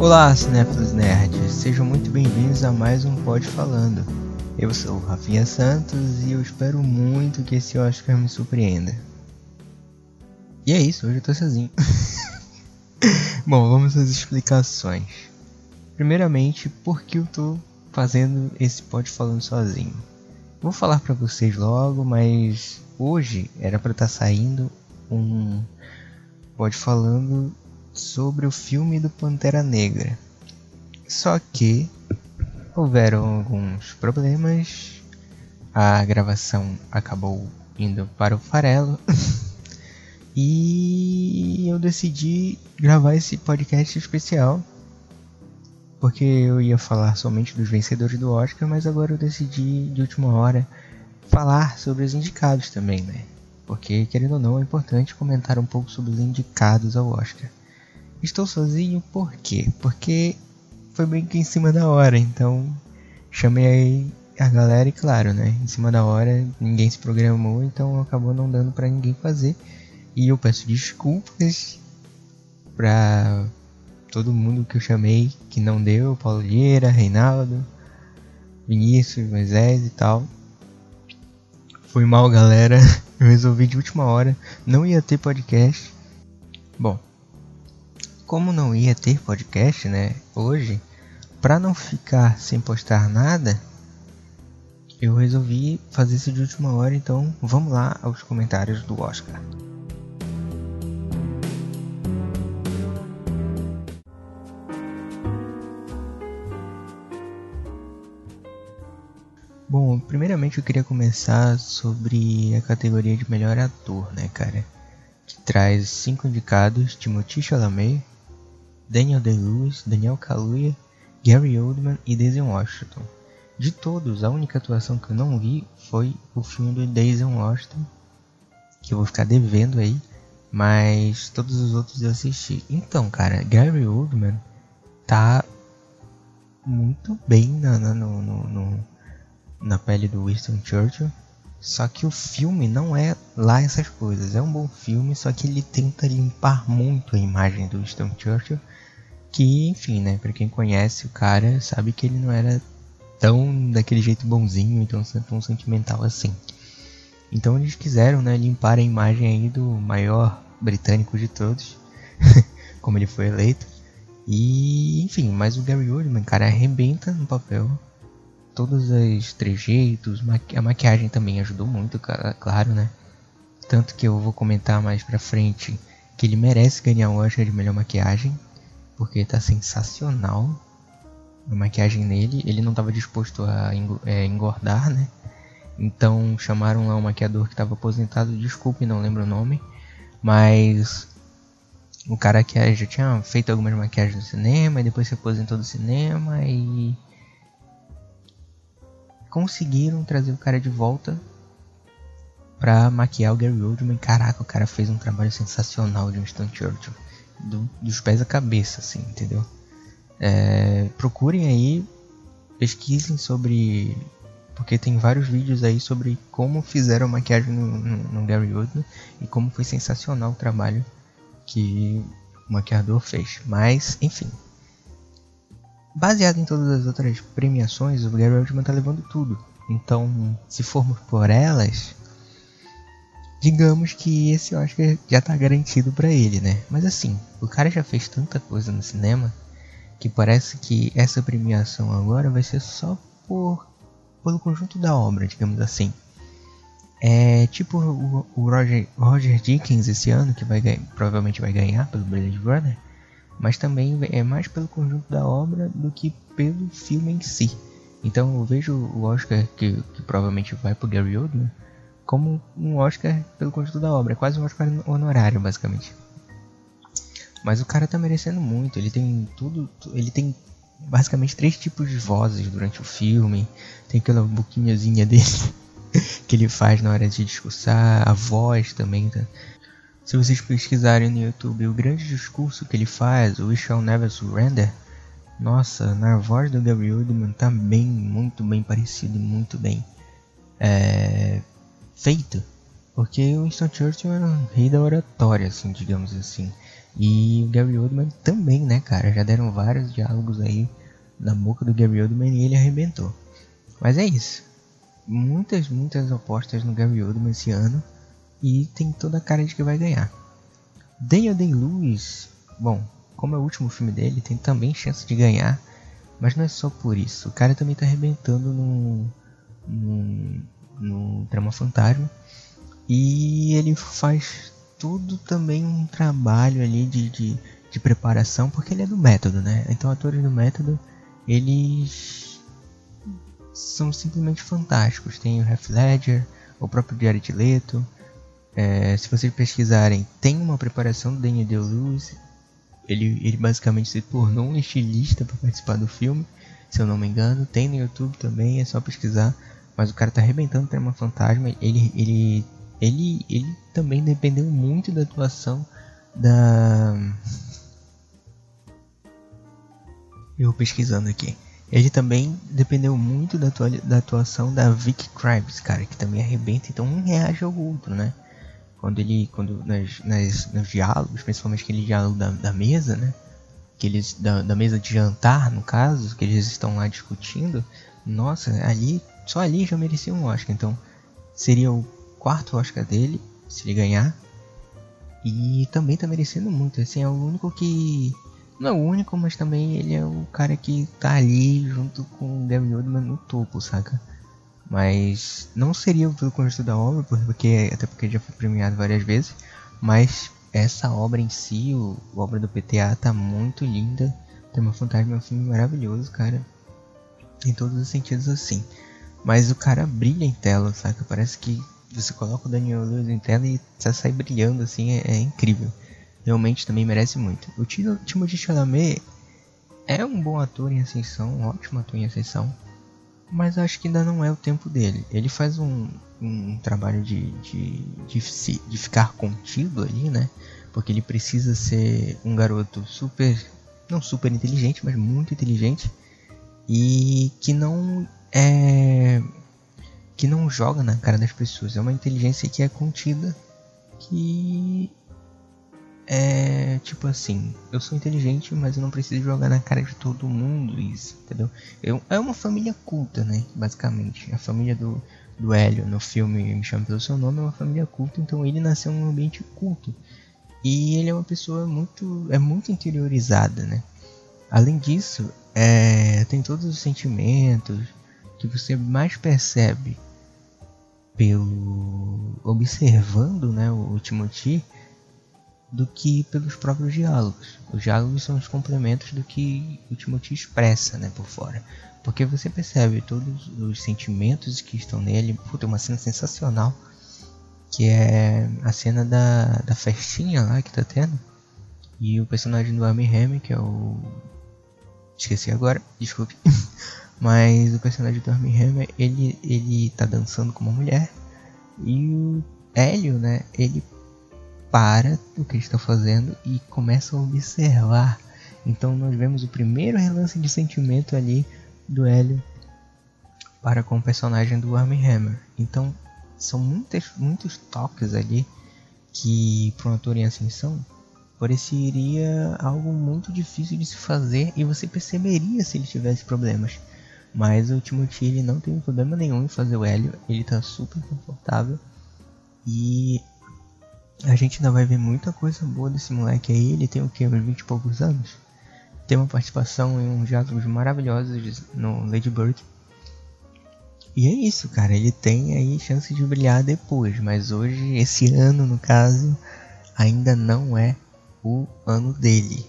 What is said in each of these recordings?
Olá, cinéfilos nerds, sejam muito bem-vindos a mais um Pod Falando. Eu sou o Rafinha Santos e eu espero muito que esse Oscar me surpreenda. E é isso, hoje eu tô sozinho. Bom, vamos às explicações. Primeiramente, por que eu tô fazendo esse Pod Falando sozinho? Vou falar para vocês logo, mas hoje era para estar tá saindo um Pod Falando sobre o filme do Pantera Negra. Só que houveram alguns problemas, a gravação acabou indo para o farelo e eu decidi gravar esse podcast especial porque eu ia falar somente dos vencedores do Oscar, mas agora eu decidi de última hora falar sobre os indicados também, né? Porque querendo ou não é importante comentar um pouco sobre os indicados ao Oscar. Estou sozinho por quê? Porque foi bem que em cima da hora, então chamei a galera e claro, né? Em cima da hora ninguém se programou, então acabou não dando para ninguém fazer. E eu peço desculpas pra todo mundo que eu chamei que não deu, Paulo Vieira, Reinaldo, Vinícius, Moisés e tal. Foi mal, galera. Eu resolvi de última hora, não ia ter podcast. Bom, como não ia ter podcast, né, hoje, para não ficar sem postar nada, eu resolvi fazer isso de última hora, então vamos lá aos comentários do Oscar. Bom, primeiramente eu queria começar sobre a categoria de melhor ator, né, cara? Que traz cinco indicados: Timothée Chalamet, Daniel Day-Lewis, Daniel Kaluuya, Gary Oldman e Denzel Washington. De todos, a única atuação que eu não vi foi o filme do Denzel Washington, que eu vou ficar devendo aí, mas todos os outros eu assisti. Então, cara, Gary Oldman tá muito bem na, na, no, no, no, na pele do Winston Churchill. Só que o filme não é lá essas coisas. É um bom filme, só que ele tenta limpar muito a imagem do Winston Churchill que, enfim, né, para quem conhece o cara, sabe que ele não era tão daquele jeito bonzinho, então tão sentimental assim. Então eles quiseram, né, limpar a imagem aí do maior britânico de todos, como ele foi eleito. E, enfim, mas o Gary Oldman, cara, arrebenta no papel. Todos os trejeitos, a maquiagem também ajudou muito, claro, né? Tanto que eu vou comentar mais pra frente que ele merece ganhar o Oscar de melhor maquiagem porque tá sensacional a maquiagem nele. Ele não estava disposto a é, engordar, né? Então chamaram lá um maquiador que estava aposentado, desculpe, não lembro o nome, mas o cara que já tinha feito algumas maquiagens no cinema e depois se aposentou do cinema e conseguiram trazer o cara de volta pra maquiar o Gary Oldman. Caraca, o cara fez um trabalho sensacional de Winston Churchill do, dos pés à cabeça, assim, entendeu? É, procurem aí, pesquisem sobre. Porque tem vários vídeos aí sobre como fizeram a maquiagem no, no, no Gary Oldman e como foi sensacional o trabalho que o maquiador fez. Mas, enfim. Baseado em todas as outras premiações, o Gary Oldman tá levando tudo. Então, se formos por elas, digamos que esse Oscar já tá garantido para ele, né? Mas assim, o cara já fez tanta coisa no cinema que parece que essa premiação agora vai ser só por pelo conjunto da obra, digamos assim. É tipo o, o Roger, Roger Dickens esse ano que vai provavelmente vai ganhar pelo Blade Runner, mas também é mais pelo conjunto da obra do que pelo filme em si. Então eu vejo o Oscar que, que provavelmente vai pro Gary Oldman como um Oscar pelo conjunto da obra, é quase um Oscar honorário, basicamente. Mas o cara tá merecendo muito, ele tem tudo, ele tem basicamente três tipos de vozes durante o filme, tem aquela boquinhazinha dele que ele faz na hora de discursar, a voz também, tá? Se vocês pesquisarem no YouTube o grande discurso que ele faz, o We Shall Never Surrender, nossa, na voz do Gary Oldman tá bem, muito bem parecido, muito bem. É, feito. Porque o Winston Churchill era um rei da oratória, assim, digamos assim. E o Gary Oldman também, né, cara? Já deram vários diálogos aí na boca do Gary Oldman e ele arrebentou. Mas é isso. Muitas, muitas apostas no Gary Oldman esse ano. E tem toda a cara de que vai ganhar. Daniel Day-Lewis, bom, como é o último filme dele, tem também chance de ganhar. Mas não é só por isso. O cara também tá arrebentando no, no, no Drama Fantasma. E ele faz tudo também um trabalho ali de, de, de preparação, porque ele é do método, né? Então atores do método, eles são simplesmente fantásticos. Tem o Heath Ledger, o próprio Jared Leto. É, se vocês pesquisarem, tem uma preparação do Daniel Day-Lewis. Ele, ele basicamente se tornou um estilista para participar do filme, se eu não me engano. Tem no YouTube também, é só pesquisar. Mas o cara tá arrebentando o tema fantasma. Ele, ele ele, ele também dependeu muito da atuação da. Eu pesquisando aqui. Ele também dependeu muito da, atua da atuação da Vicky Krieps, cara, que também arrebenta, então um reage ao outro, né? Quando ele, quando nas, nas, nos diálogos, principalmente aquele diálogo da, da mesa, né? Que eles, da, da mesa de jantar, no caso, que eles estão lá discutindo, nossa, ali, só ali já merecia um Oscar, então seria o quarto Oscar dele, se ele ganhar. E também tá merecendo muito, assim, é o único que. Não é o único, mas também ele é o cara que tá ali junto com o Gary Oldman no topo, saca? Mas não seria pelo conjunto da obra, porque até porque já foi premiado várias vezes, mas essa obra em si, o, a obra do PTA tá muito linda. Tem uma fantasma, é um filme maravilhoso, cara. Em todos os sentidos assim. Mas o cara brilha em tela, saca? Parece que você coloca o Daniel Lewis em tela e já sai brilhando assim, é, é incrível. Realmente também merece muito. O Timothée Chalamet é um bom ator em ascensão, um ótimo ator em ascensão, mas acho que ainda não é o tempo dele. Ele faz um, um trabalho de, de, de, de ficar contido ali, né? Porque ele precisa ser um garoto super, não super inteligente, mas muito inteligente e que não é que não joga na cara das pessoas. É uma inteligência que é contida, que é tipo assim, eu sou inteligente, mas eu não preciso jogar na cara de todo mundo isso, entendeu? Eu, é uma família culta, né? Basicamente, a família do, do Hélio no filme Me Chama Pelo Seu Nome é uma família culta, então ele nasceu num ambiente culto. E ele é uma pessoa muito, é muito interiorizada, né? Além disso, é, tem todos os sentimentos que você mais percebe pelo observando né, o, Timothy do que pelos próprios diálogos. Os diálogos são os complementos do que o Timothy expressa né, por fora. Porque você percebe todos os sentimentos que estão nele. Puta, uma cena sensacional. Que é a cena da, da festinha lá que tá tendo. E o personagem do Amy Hammer, que é o. Esqueci agora, desculpe. Mas o personagem do Armie Hammer, ele, ele tá dançando com uma mulher. E o Hélio, né, ele para o que está fazendo e começa a observar. Então nós vemos o primeiro relance de sentimento ali do Hélio para com o personagem do Armie Hammer. Então são muitas, muitos toques ali que para um ator em ascensão pareceria algo muito difícil de se fazer e você perceberia se ele tivesse problemas. Mas o Timothy ele não tem problema nenhum em fazer o Hélio, ele tá super confortável. E a gente ainda vai ver muita coisa boa desse moleque aí. Ele tem o que? Uns 20 e poucos anos? Tem uma participação em uns diálogos maravilhosos no Lady Bird. E é isso, cara. Ele tem aí chance de brilhar depois. Mas hoje, esse ano no caso, ainda não é o ano dele.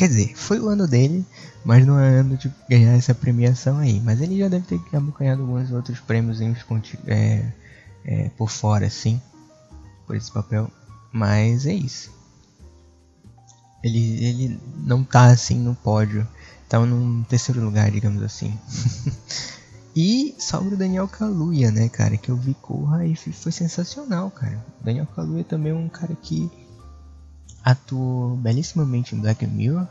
Quer dizer, foi o ano dele, mas não é ano de ganhar essa premiação aí. Mas ele já deve ter ganhado alguns outros prêmios é, é, por fora, assim, por esse papel. Mas é isso. Ele, ele não tá assim no pódio, tá num terceiro lugar, digamos assim. e sobre o Daniel Kaluuya, né, cara, que eu vi Corra e foi sensacional, cara. O Daniel Kaluuya também é um cara que atuou belíssimamente em Black Mirror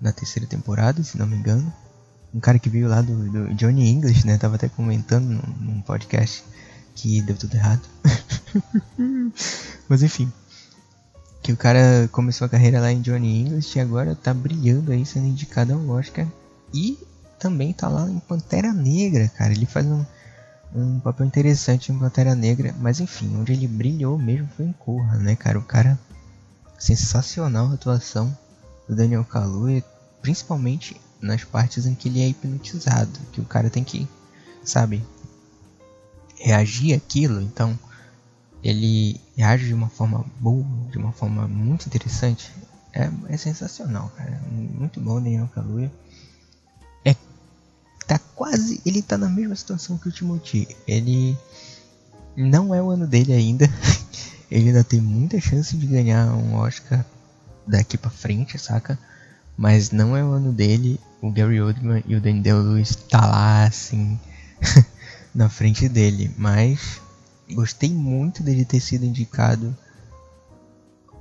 na terceira temporada, se não me engano. Um cara que veio lá do, do Johnny English, né? Tava até comentando num, num podcast que deu tudo errado. Mas enfim. Que o cara começou a carreira lá em Johnny English e agora tá brilhando aí, sendo indicado ao Oscar. E também tá lá em Pantera Negra, cara. Ele faz um, um papel interessante em Pantera Negra. Mas enfim, onde ele brilhou mesmo foi em Corra, né, cara? O cara. Sensacional a atuação do Daniel Kaluuya, principalmente nas partes em que ele é hipnotizado. Que o cara tem que, sabe, reagir àquilo. Então ele reage de uma forma boa, de uma forma muito interessante. É, é sensacional, cara. Muito bom Daniel Kaluuya. É, tá quase, ele tá na mesma situação que o Timothy. Ele não é o ano dele ainda. ele ainda tem muita chance de ganhar um Oscar daqui para frente, saca? Mas não é o ano dele. O Gary Oldman e o Daniel Lewis tá lá assim na frente dele, mas Gostei muito dele ter sido indicado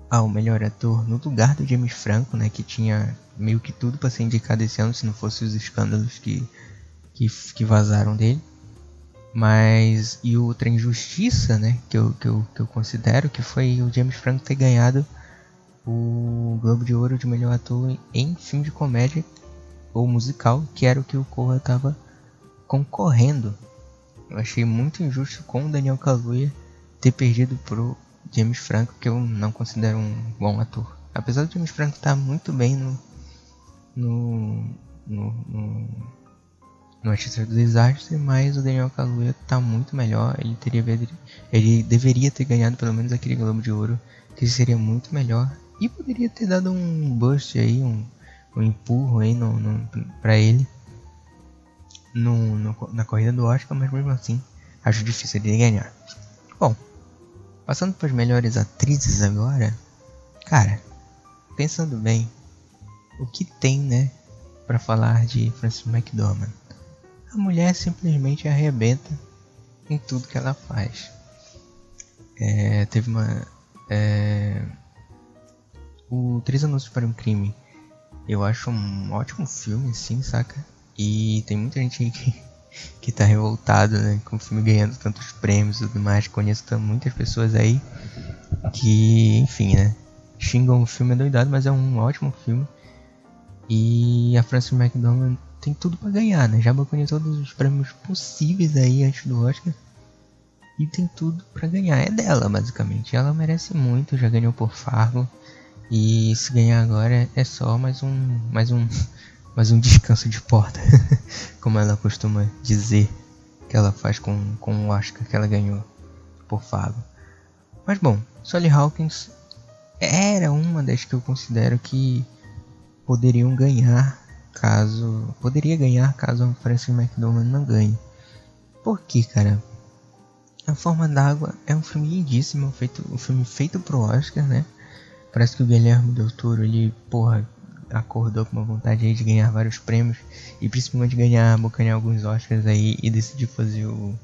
ao melhor ator no lugar do James Franco, né, que tinha meio que tudo para ser indicado esse ano se não fosse os escândalos que, que, que vazaram dele. Mas e outra injustiça, né, que eu, que, eu, que eu considero que foi o James Franco ter ganhado o Globo de Ouro de melhor ator em filme de comédia ou musical, que era o que o Corra estava concorrendo eu achei muito injusto com o Daniel Kaluuya ter perdido pro James Franco, que eu não considero um bom ator. Apesar do James Franco estar tá muito bem no no no, no, no Artista do Desastre, mas o Daniel Kaluuya está muito melhor. Ele teria ele deveria ter ganhado pelo menos aquele Globo de Ouro, que seria muito melhor e poderia ter dado um boost aí, um, um empurro aí no, no para ele no, no, na corrida do Oscar, mas mesmo assim acho difícil de ganhar. Bom, passando para as melhores atrizes agora, cara, pensando bem, o que tem, né, para falar de Frances McDormand? A mulher simplesmente arrebenta em tudo que ela faz. É, teve uma. É, o Três Anúncios para um Crime. Eu acho um ótimo filme, assim, saca? E tem muita gente que, que tá revoltado, né? Com o filme ganhando tantos prêmios e tudo mais. Conheço muitas pessoas aí que, enfim, né? Xingam o filme é doidado, mas é um ótimo filme. E a Frances McDormand tem tudo para ganhar, né? Já ganhou todos os prêmios possíveis aí antes do Oscar. E tem tudo para ganhar. É dela, basicamente. Ela merece muito, já ganhou por Fargo. E se ganhar agora é só mais um, mais um mas um descanso de porta, como ela costuma dizer que ela faz com, com o Oscar que ela ganhou por Fargo. Mas bom, Sally Hawkins era uma das que eu considero que poderiam ganhar caso poderia ganhar caso a Frances McDormand não ganhe. Por que, cara? A Forma d'Água é um filme lindíssimo, feito, um filme feito pro Oscar, né? Parece que o Guilherme Del Toro, ele, porra, acordou com uma vontade aí de ganhar vários prêmios e principalmente ganhar, bocanhar alguns Oscars aí e decidiu fazer o,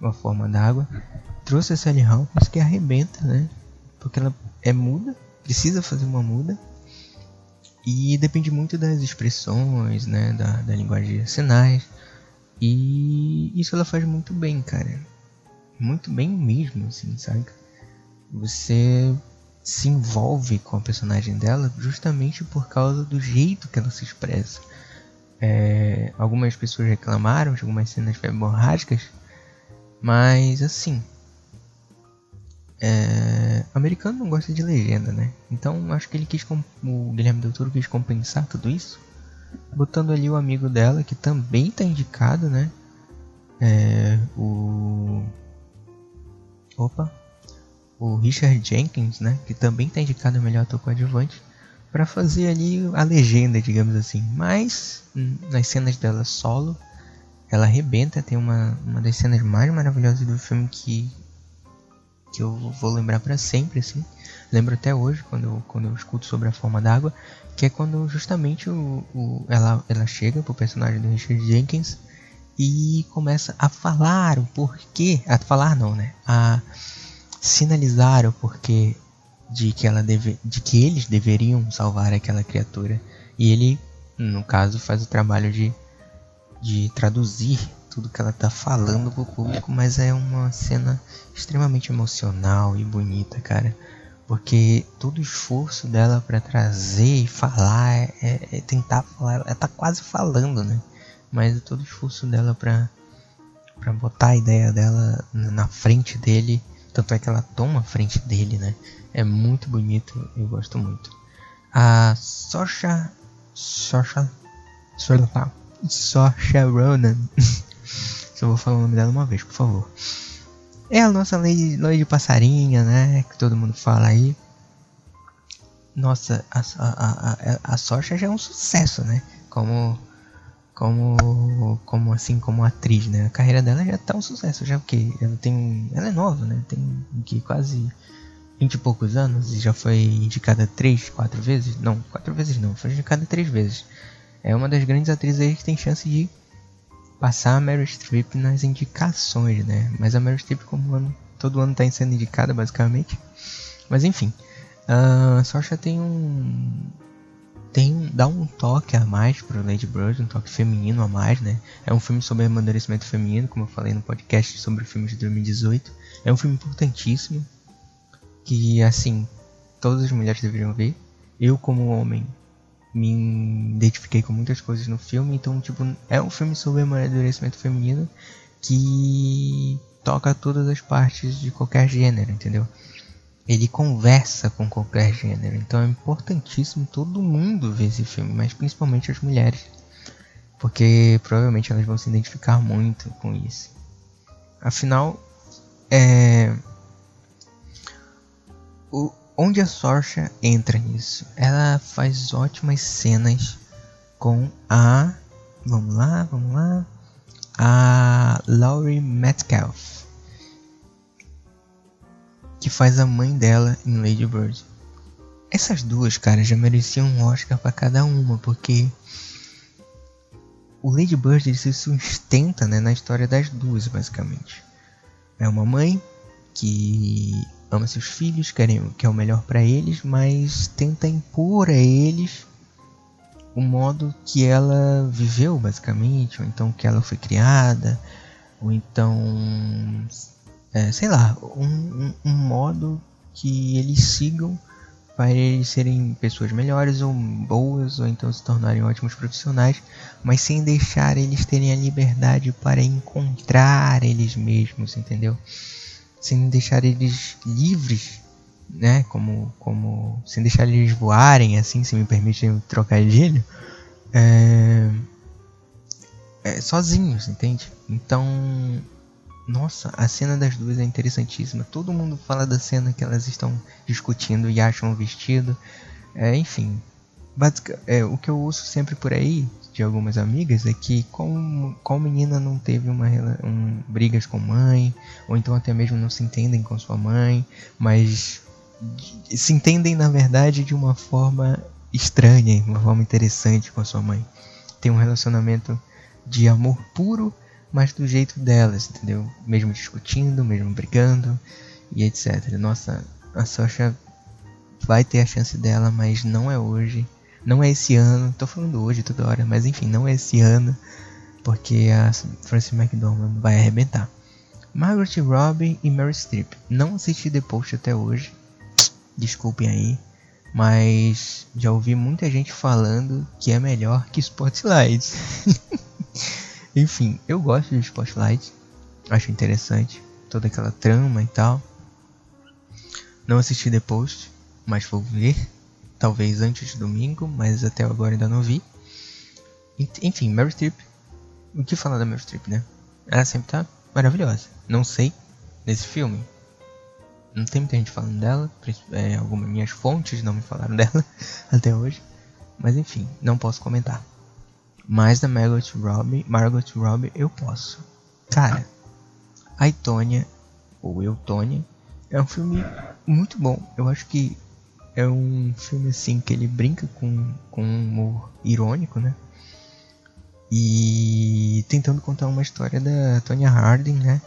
uma forma d'água. Trouxe a Sally Hawkins que arrebenta, né? Porque ela é muda, precisa fazer uma muda e depende muito das expressões, né? Da, da linguagem de sinais e isso ela faz muito bem, cara. Muito bem mesmo, assim, sabe? Você se envolve com a personagem dela justamente por causa do jeito que ela se expressa. É, algumas pessoas reclamaram de algumas cenas hemorrágicas, mas assim, é, americano não gosta de legenda, né? Então acho que ele quis, o Guilherme Del Toro quis compensar tudo isso, botando ali o amigo dela que também está indicado, né? É, o opa, o Richard Jenkins, né, que também está indicado o melhor ator coadjuvante, para fazer ali a legenda, digamos assim. Mas hum, nas cenas dela solo, ela arrebenta, tem uma, uma das cenas mais maravilhosas do filme que que eu vou lembrar para sempre, assim. Lembro até hoje quando eu, quando eu escuto sobre a forma d'água, que é quando justamente o, o, ela, ela chega pro personagem do Richard Jenkins e começa a falar o porquê, a falar não, né? A sinalizar o porquê de que, ela deve, de que eles deveriam salvar aquela criatura. E ele, no caso, faz o trabalho de, de traduzir tudo que ela tá falando pro público, mas é uma cena extremamente emocional e bonita, cara. Porque todo o esforço dela para trazer e falar é, é, é, tentar falar, ela tá quase falando, né? Mas todo o esforço dela pra, pra botar a ideia dela na frente dele, tanto é que ela toma a frente dele, né? É muito bonito, eu gosto muito. A Sosha. Sosha. Sosha Ronan. Só vou falar o nome dela uma vez, por favor. É a nossa lei de passarinha, né? Que todo mundo fala aí. Nossa, a, a, a, a Sosha já é um sucesso, né? Como como como assim como atriz né a carreira dela já tá um sucesso já porque ela tem ela é nova né tem que quase vinte e poucos anos e já foi indicada três, quatro vezes. Não, quatro vezes não, foi indicada três vezes. É uma das grandes atrizes aí que tem chance de passar a Meryl Streep nas indicações, né? Mas a Meryl Streep, como ano, todo ano está sendo indicada, basicamente. Mas enfim, a Saoirse tem um tem dá um toque a mais para Lady Bird, um toque feminino a mais, né? É um filme sobre amadurecimento feminino, como eu falei no podcast sobre filmes de 2018. É um filme importantíssimo, que assim todas as mulheres deveriam ver. Eu como homem me identifiquei com muitas coisas no filme, então tipo é um filme sobre amadurecimento feminino que toca todas as partes de qualquer gênero, entendeu? Ele conversa com qualquer gênero, então é importantíssimo todo mundo ver esse filme, mas principalmente as mulheres, porque provavelmente elas vão se identificar muito com isso. Afinal, é o, onde a Sorcha entra nisso? Ela faz ótimas cenas com a. Vamos lá, vamos lá. A Laurie Metcalf. Que faz a mãe dela em Lady Bird. Essas duas, cara, já mereciam um Oscar para cada uma, porque o Lady Bird se sustenta né, na história das duas, basicamente. É uma mãe que ama seus filhos, querem que é o melhor para eles, mas tenta impor a eles o modo que ela viveu, basicamente, ou então que ela foi criada, ou então, é, sei lá, um, um, um modo que eles sigam para eles serem pessoas melhores ou boas, ou então se tornarem ótimos profissionais, mas sem deixar eles terem a liberdade para encontrar eles mesmos, entendeu? Sem deixar eles livres, né? Como, como sem deixar eles voarem, assim, se me permitem trocar de é, é, sozinhos, entende? Então, nossa, a cena das duas é interessantíssima. Todo mundo fala da cena que elas estão discutindo e acham o vestido. É, enfim, basic, é, o que eu ouço sempre por aí de algumas amigas é que como menina não teve uma um, brigas com mãe ou então até mesmo não se entendem com sua mãe mas se entendem na verdade de uma forma estranha uma forma interessante com a sua mãe. Tem um relacionamento de amor puro mas do jeito delas entendeu? Mesmo discutindo mesmo brigando e etc nossa a Sasha vai ter a chance dela mas não é hoje não é esse ano, tô falando hoje toda hora, mas enfim, não é esse ano, porque a Frances McDormand vai arrebentar. Margaret Robbie e Mary Streep. Não assisti The Post até hoje, desculpem aí, mas já ouvi muita gente falando que é melhor que Spotlight. enfim, eu gosto de Spotlight, acho interessante toda aquela trama e tal. Não assisti The Post, mas vou ver talvez antes de domingo, mas até agora ainda não vi. Enfim, Mary Streep. O que falar da Mary Streep, né? Ela sempre tá maravilhosa. Não sei nesse filme. Não tem muita gente falando dela. É, algumas minhas fontes não me falaram dela até hoje. Mas enfim, não posso comentar. Mas da Margot Robbie, Margot Robbie eu posso. Cara, a Tônia, ou Eu Tônia, é um filme muito bom. Eu acho que é um filme assim que ele brinca com, com um humor irônico, né? E tentando contar uma história da Tonya Harding, né?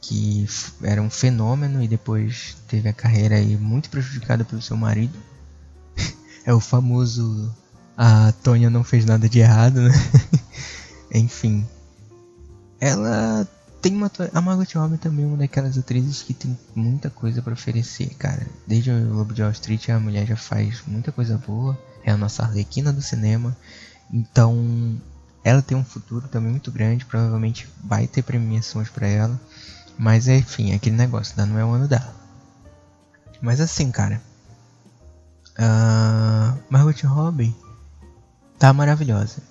Que era um fenômeno e depois teve a carreira aí muito prejudicada pelo seu marido. é o famoso a Tonya não fez nada de errado, né? Enfim. ela tem uma a Margot Robbie também é uma daquelas atrizes que tem muita coisa para oferecer, cara. Desde o Lobo de Wall Street a mulher já faz muita coisa boa, é a nossa Arlequina do cinema. Então, ela tem um futuro também muito grande, provavelmente vai ter premiações para ela. Mas enfim, é aquele negócio, não é o ano dela. Mas assim, cara, uh, Margot Robbie tá maravilhosa.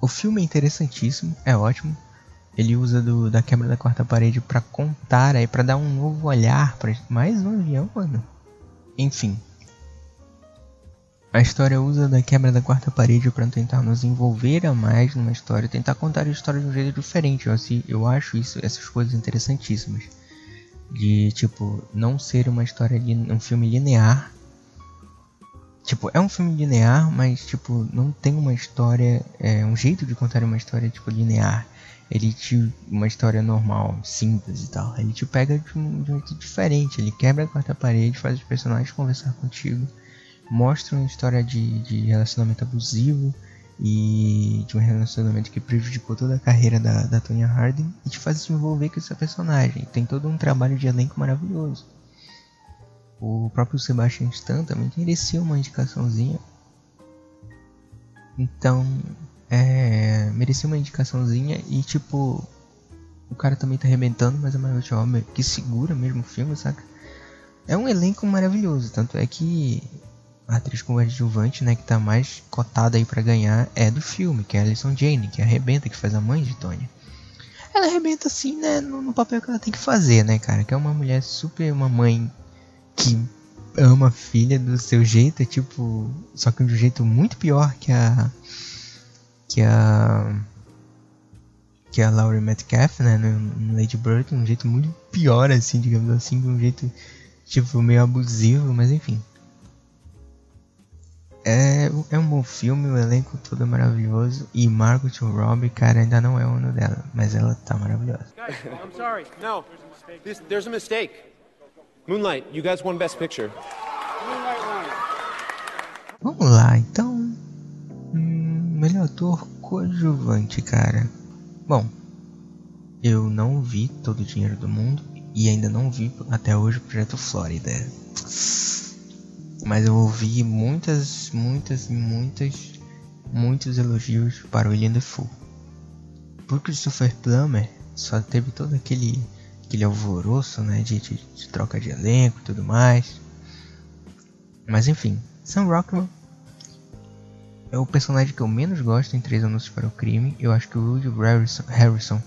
O filme é interessantíssimo, é ótimo. Ele usa do, da quebra da quarta parede para contar aí, para dar um novo olhar para mais um avião, mano. Enfim, a história usa da quebra da quarta parede para tentar nos envolver a mais numa história, tentar contar a história de um jeito diferente. Eu, assim, eu acho isso, essas coisas interessantíssimas. De tipo, não ser uma história, um filme linear. Tipo, é um filme linear, mas tipo, não tem uma história, é um jeito de contar uma história tipo linear. Ele te uma história normal, simples e tal. Ele te pega de um, jeito diferente. Ele quebra a quarta parede, faz os personagens conversar contigo mostra uma história de, de relacionamento abusivo e de um relacionamento que prejudicou toda a carreira da, da Tonya Harding e te faz se envolver com essa personagem. Tem todo um trabalho de elenco maravilhoso. O próprio Sebastian Stan também merecia uma indicaçãozinha. Então, é, merecia uma indicaçãozinha e tipo, o cara também tá arrebentando, mas a Margot Robbie que segura mesmo o filme, saca? É um elenco maravilhoso, tanto é que a atriz coadjuvante, né, que tá mais cotada aí para ganhar é do filme, que é a Alison Jane, que arrebenta, que faz a mãe de Tony. Ela arrebenta assim, né, no, no, papel que ela tem que fazer, né, cara, que é uma mulher super, uma mãe que ama a filha do seu jeito, é tipo, só que de um jeito muito pior que a que a que a Laurie Metcalf, né, no, Lady Bird, um jeito muito pior assim, digamos assim, de um jeito tipo meio abusivo, mas enfim. É, é um bom filme, o elenco todo é maravilhoso. E Margot Robbie, cara, ainda não é o ano dela, mas ela tá maravilhosa. Guys, I'm sorry. No, this, there's a mistake. Moonlight, you guys won Best Picture. Vamos lá, então. Melhor ator coadjuvante, cara. Bom, eu não vi todo o dinheiro do mundo e ainda não vi até hoje o Projeto Flórida. Mas eu ouvi muitas, muitas, muitas, muitos elogios para o William Defoe. Por Christopher Plummer só teve todo aquele, aquele alvoroço né, de, de, de troca de elenco e tudo mais. Mas enfim, Sam Rockwell é o personagem que eu menos gosto em Três Anúncios para o Crime. Eu acho que o Woody Harrison,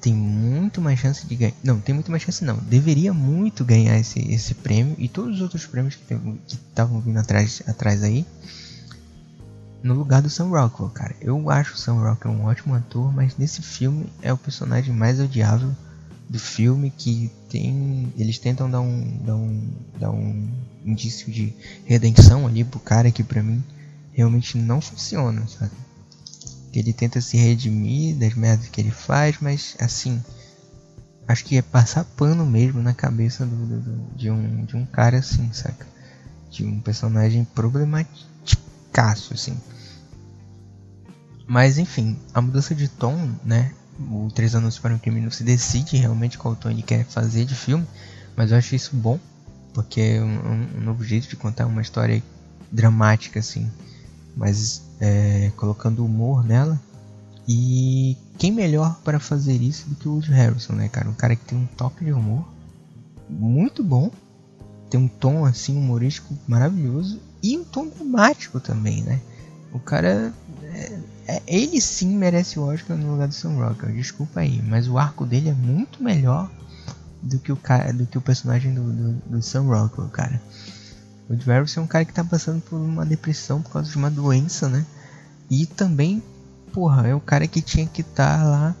tem muito mais chance de ganhar. Não, tem muito mais chance não. Deveria muito ganhar esse, esse prêmio e todos os outros prêmios que estavam vindo atrás, atrás aí. No lugar do Sam Rockwell, cara. Eu acho o Sam Rockwell um ótimo ator, mas nesse filme é o personagem mais odiável do filme que tem. Eles tentam dar um. dar um. dar um indício de redenção ali pro cara que pra mim realmente não funciona, sabe? que ele tenta se redimir das merdas que ele faz, mas assim, acho que é passar pano mesmo na cabeça do, do, do, de, um, de um cara assim, saca? De um personagem problematicaço, assim. Mas enfim, a mudança de tom, né? O Três Anos para um Crime não se decide realmente qual tom ele quer fazer de filme, mas eu acho isso bom, porque é um, um novo jeito de contar uma história dramática, assim mas é, colocando humor nela. E quem melhor para fazer isso do que o Woody Harrison, né, cara? Um cara que tem um toque de humor muito bom, tem um tom assim humorístico maravilhoso e um tom dramático também, né? O cara, é, é, ele sim merece o Oscar no lugar do Sam Rockwell. Desculpa aí, mas o arco dele é muito melhor do que o cara, do que o personagem do, do, do Sam Rockwell, cara. O Dvarys é um cara que tá passando por uma depressão por causa de uma doença, né? E também, porra, é o cara que tinha que estar tá lá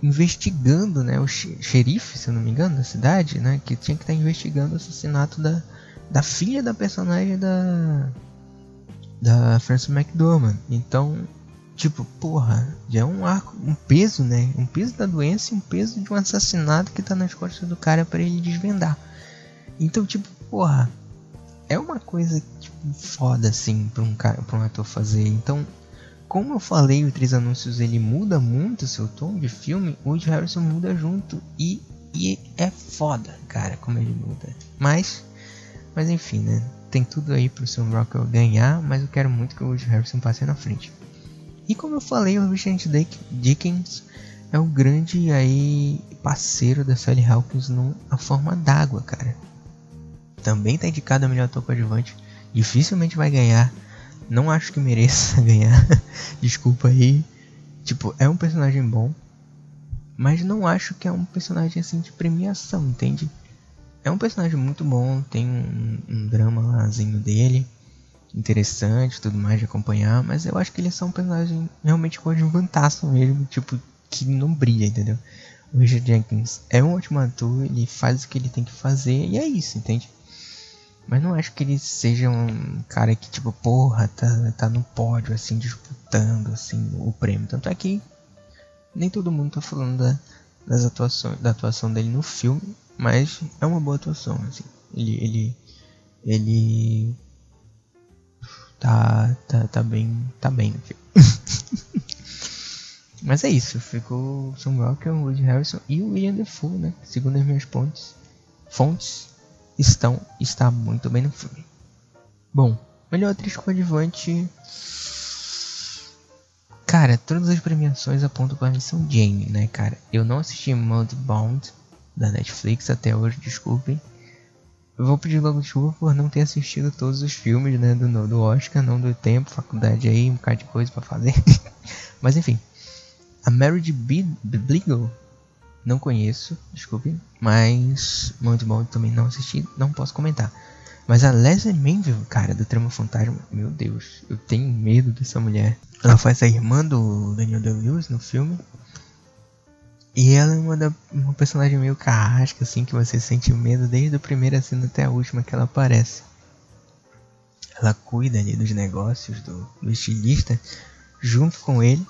investigando, né? O xerife, se eu não me engano, da cidade, né? Que tinha que estar tá investigando o assassinato da, da filha da personagem da. Da Frances McDormand. Então, tipo, porra, já é um arco, um peso, né? Um peso da doença e um peso de um assassinato que tá nas costas do cara para ele desvendar. Então, tipo, porra, é uma coisa tipo, foda assim para um cara, um ator fazer. Então, como eu falei, o Três Anúncios ele muda muito seu tom de filme, o Woody Harrison muda junto e, e é foda, cara, como ele muda. Mas, mas enfim, né? Tem tudo aí pro Sam Rockwell ganhar, mas eu quero muito que o Woody Harrison passe na frente. E como eu falei, o Richard Dickens é o grande aí parceiro da Sally Hawkins na forma d'água, cara. Também tá indicado a melhor ator coadjuvante. Dificilmente vai ganhar não acho que mereça ganhar. Desculpa aí. Tipo, é um personagem bom. Mas não acho que é um personagem assim de premiação, entende? É um personagem muito bom, tem um, um drama lázinho dele, interessante, tudo mais de acompanhar, mas eu acho que ele é só um personagem realmente coadjuvantaço mesmo, tipo, que não brilha, entendeu? O Richard Jenkins é um ótimo ator, ele faz o que ele tem que fazer e é isso, entende? Mas não acho que ele seja um cara que, tipo, porra, tá, tá no pódio, assim, disputando, assim, o prêmio. Tanto é que nem todo mundo tá falando da, das atuações, da atuação dele no filme, mas é uma boa atuação, assim. Ele, ele, ele tá, tá, tá bem, tá bem no filme. mas é isso, ficou Sam o Woody Harrison e o William Defoe, né? Segundo as minhas fontes, fontes estão está muito bem no filme. Bom, melhor atriz coadjuvante. Cara, todas as premiações apontam para a missão Jane, né, cara? Eu não assisti Mudbound da Netflix até hoje, desculpem. Eu vou pedir logo desculpa por não ter assistido todos os filmes, né, do, do Oscar, não do tempo, faculdade aí, um bocado de coisa para fazer. Mas enfim, a Mary Bligo não conheço, desculpe, mas muito bom, também não assisti, não posso comentar. Mas a Leslie Manville, cara, do Trama Fantasma, meu Deus, eu tenho medo dessa mulher. Ela faz a irmã do Daniel Day-Lewis no filme. E ela é uma, da, uma personagem meio carrasca, assim, que você sente medo desde a primeira cena até a última que ela aparece. Ela cuida ali dos negócios do, do estilista junto com ele.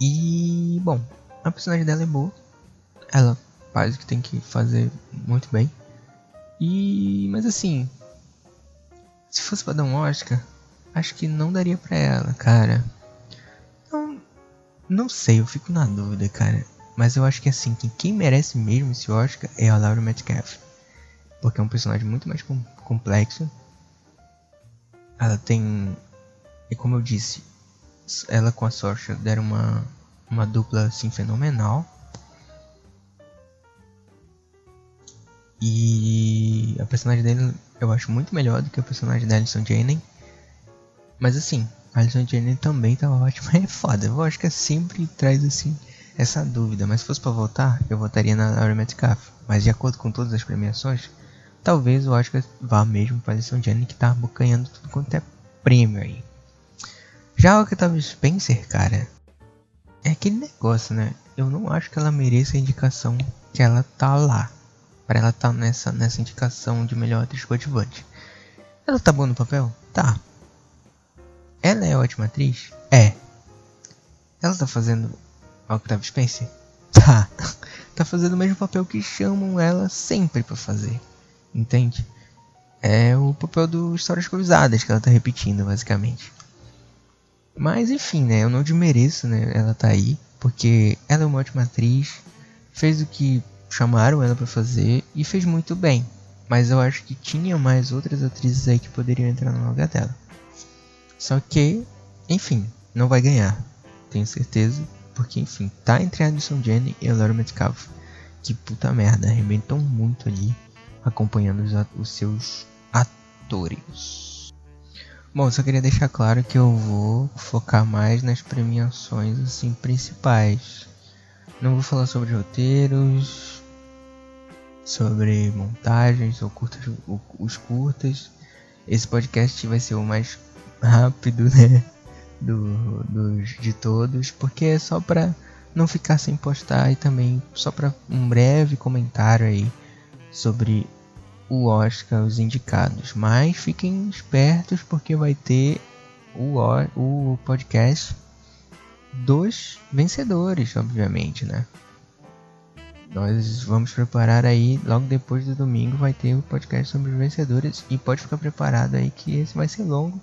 E, bom, a personagem dela é boa ela faz o que tem que fazer muito bem. E mas assim, se fosse para dar um Oscar, acho que não daria para ela, cara. Não, não sei, eu fico na dúvida, cara. Mas eu acho que assim, que quem merece mesmo esse Oscar é a Laura Metcalf. Porque é um personagem muito mais com, complexo. Ela tem. E como eu disse, ela com a Sorcha deram uma, uma dupla assim fenomenal. E a personagem dele eu acho muito melhor do que a personagem da Alison Janney. Mas assim, a Alison Janney também tava ótima. É foda, eu acho que sempre traz assim essa dúvida. Mas se fosse para votar, eu votaria na Laura Metcalf. Mas de acordo com todas as premiações, talvez eu acho que vá mesmo para Alison Janney que tá abocanhando tudo quanto é prêmio aí. Já o Octavia Spencer, cara, é aquele negócio, né? Eu não acho que ela mereça a indicação que ela tá lá para ela estar tá nessa, nessa indicação de melhor atriz coadjuvante. Ela tá boa no papel? Tá. Ela é ótima atriz? É. Ela tá fazendo Octavia Spencer? Tá. tá fazendo o mesmo papel que chamam ela sempre para fazer. Entende? É o papel do Histórias Cruzadas que ela tá repetindo, basicamente. Mas enfim, né? Eu não desmereço, né? Ela tá aí. Porque ela é uma ótima atriz. Fez o que chamaram ela para fazer e fez muito bem. Mas eu acho que tinha mais outras atrizes aí que poderiam entrar no lugar dela. Só que, enfim, não vai ganhar. Tenho certeza. Porque, enfim, tá entre a Addison Jenny e a Laura Metcalf. Que puta merda, arrebentam muito ali. Acompanhando os, os seus atores. Bom, só queria deixar claro que eu vou focar mais nas premiações assim principais. Não vou falar sobre roteiros, sobre montagens ou curtas, os curtas. Esse podcast vai ser o mais rápido, né? Do, de todos, porque é só pra não ficar sem postar e também só para um breve comentário aí sobre o Oscar, os indicados. Mas fiquem espertos porque vai ter o, o podcast dos vencedores, obviamente, né? Nós vamos preparar aí, logo depois do domingo vai ter o um podcast sobre os vencedores e pode ficar preparado aí que esse vai ser longo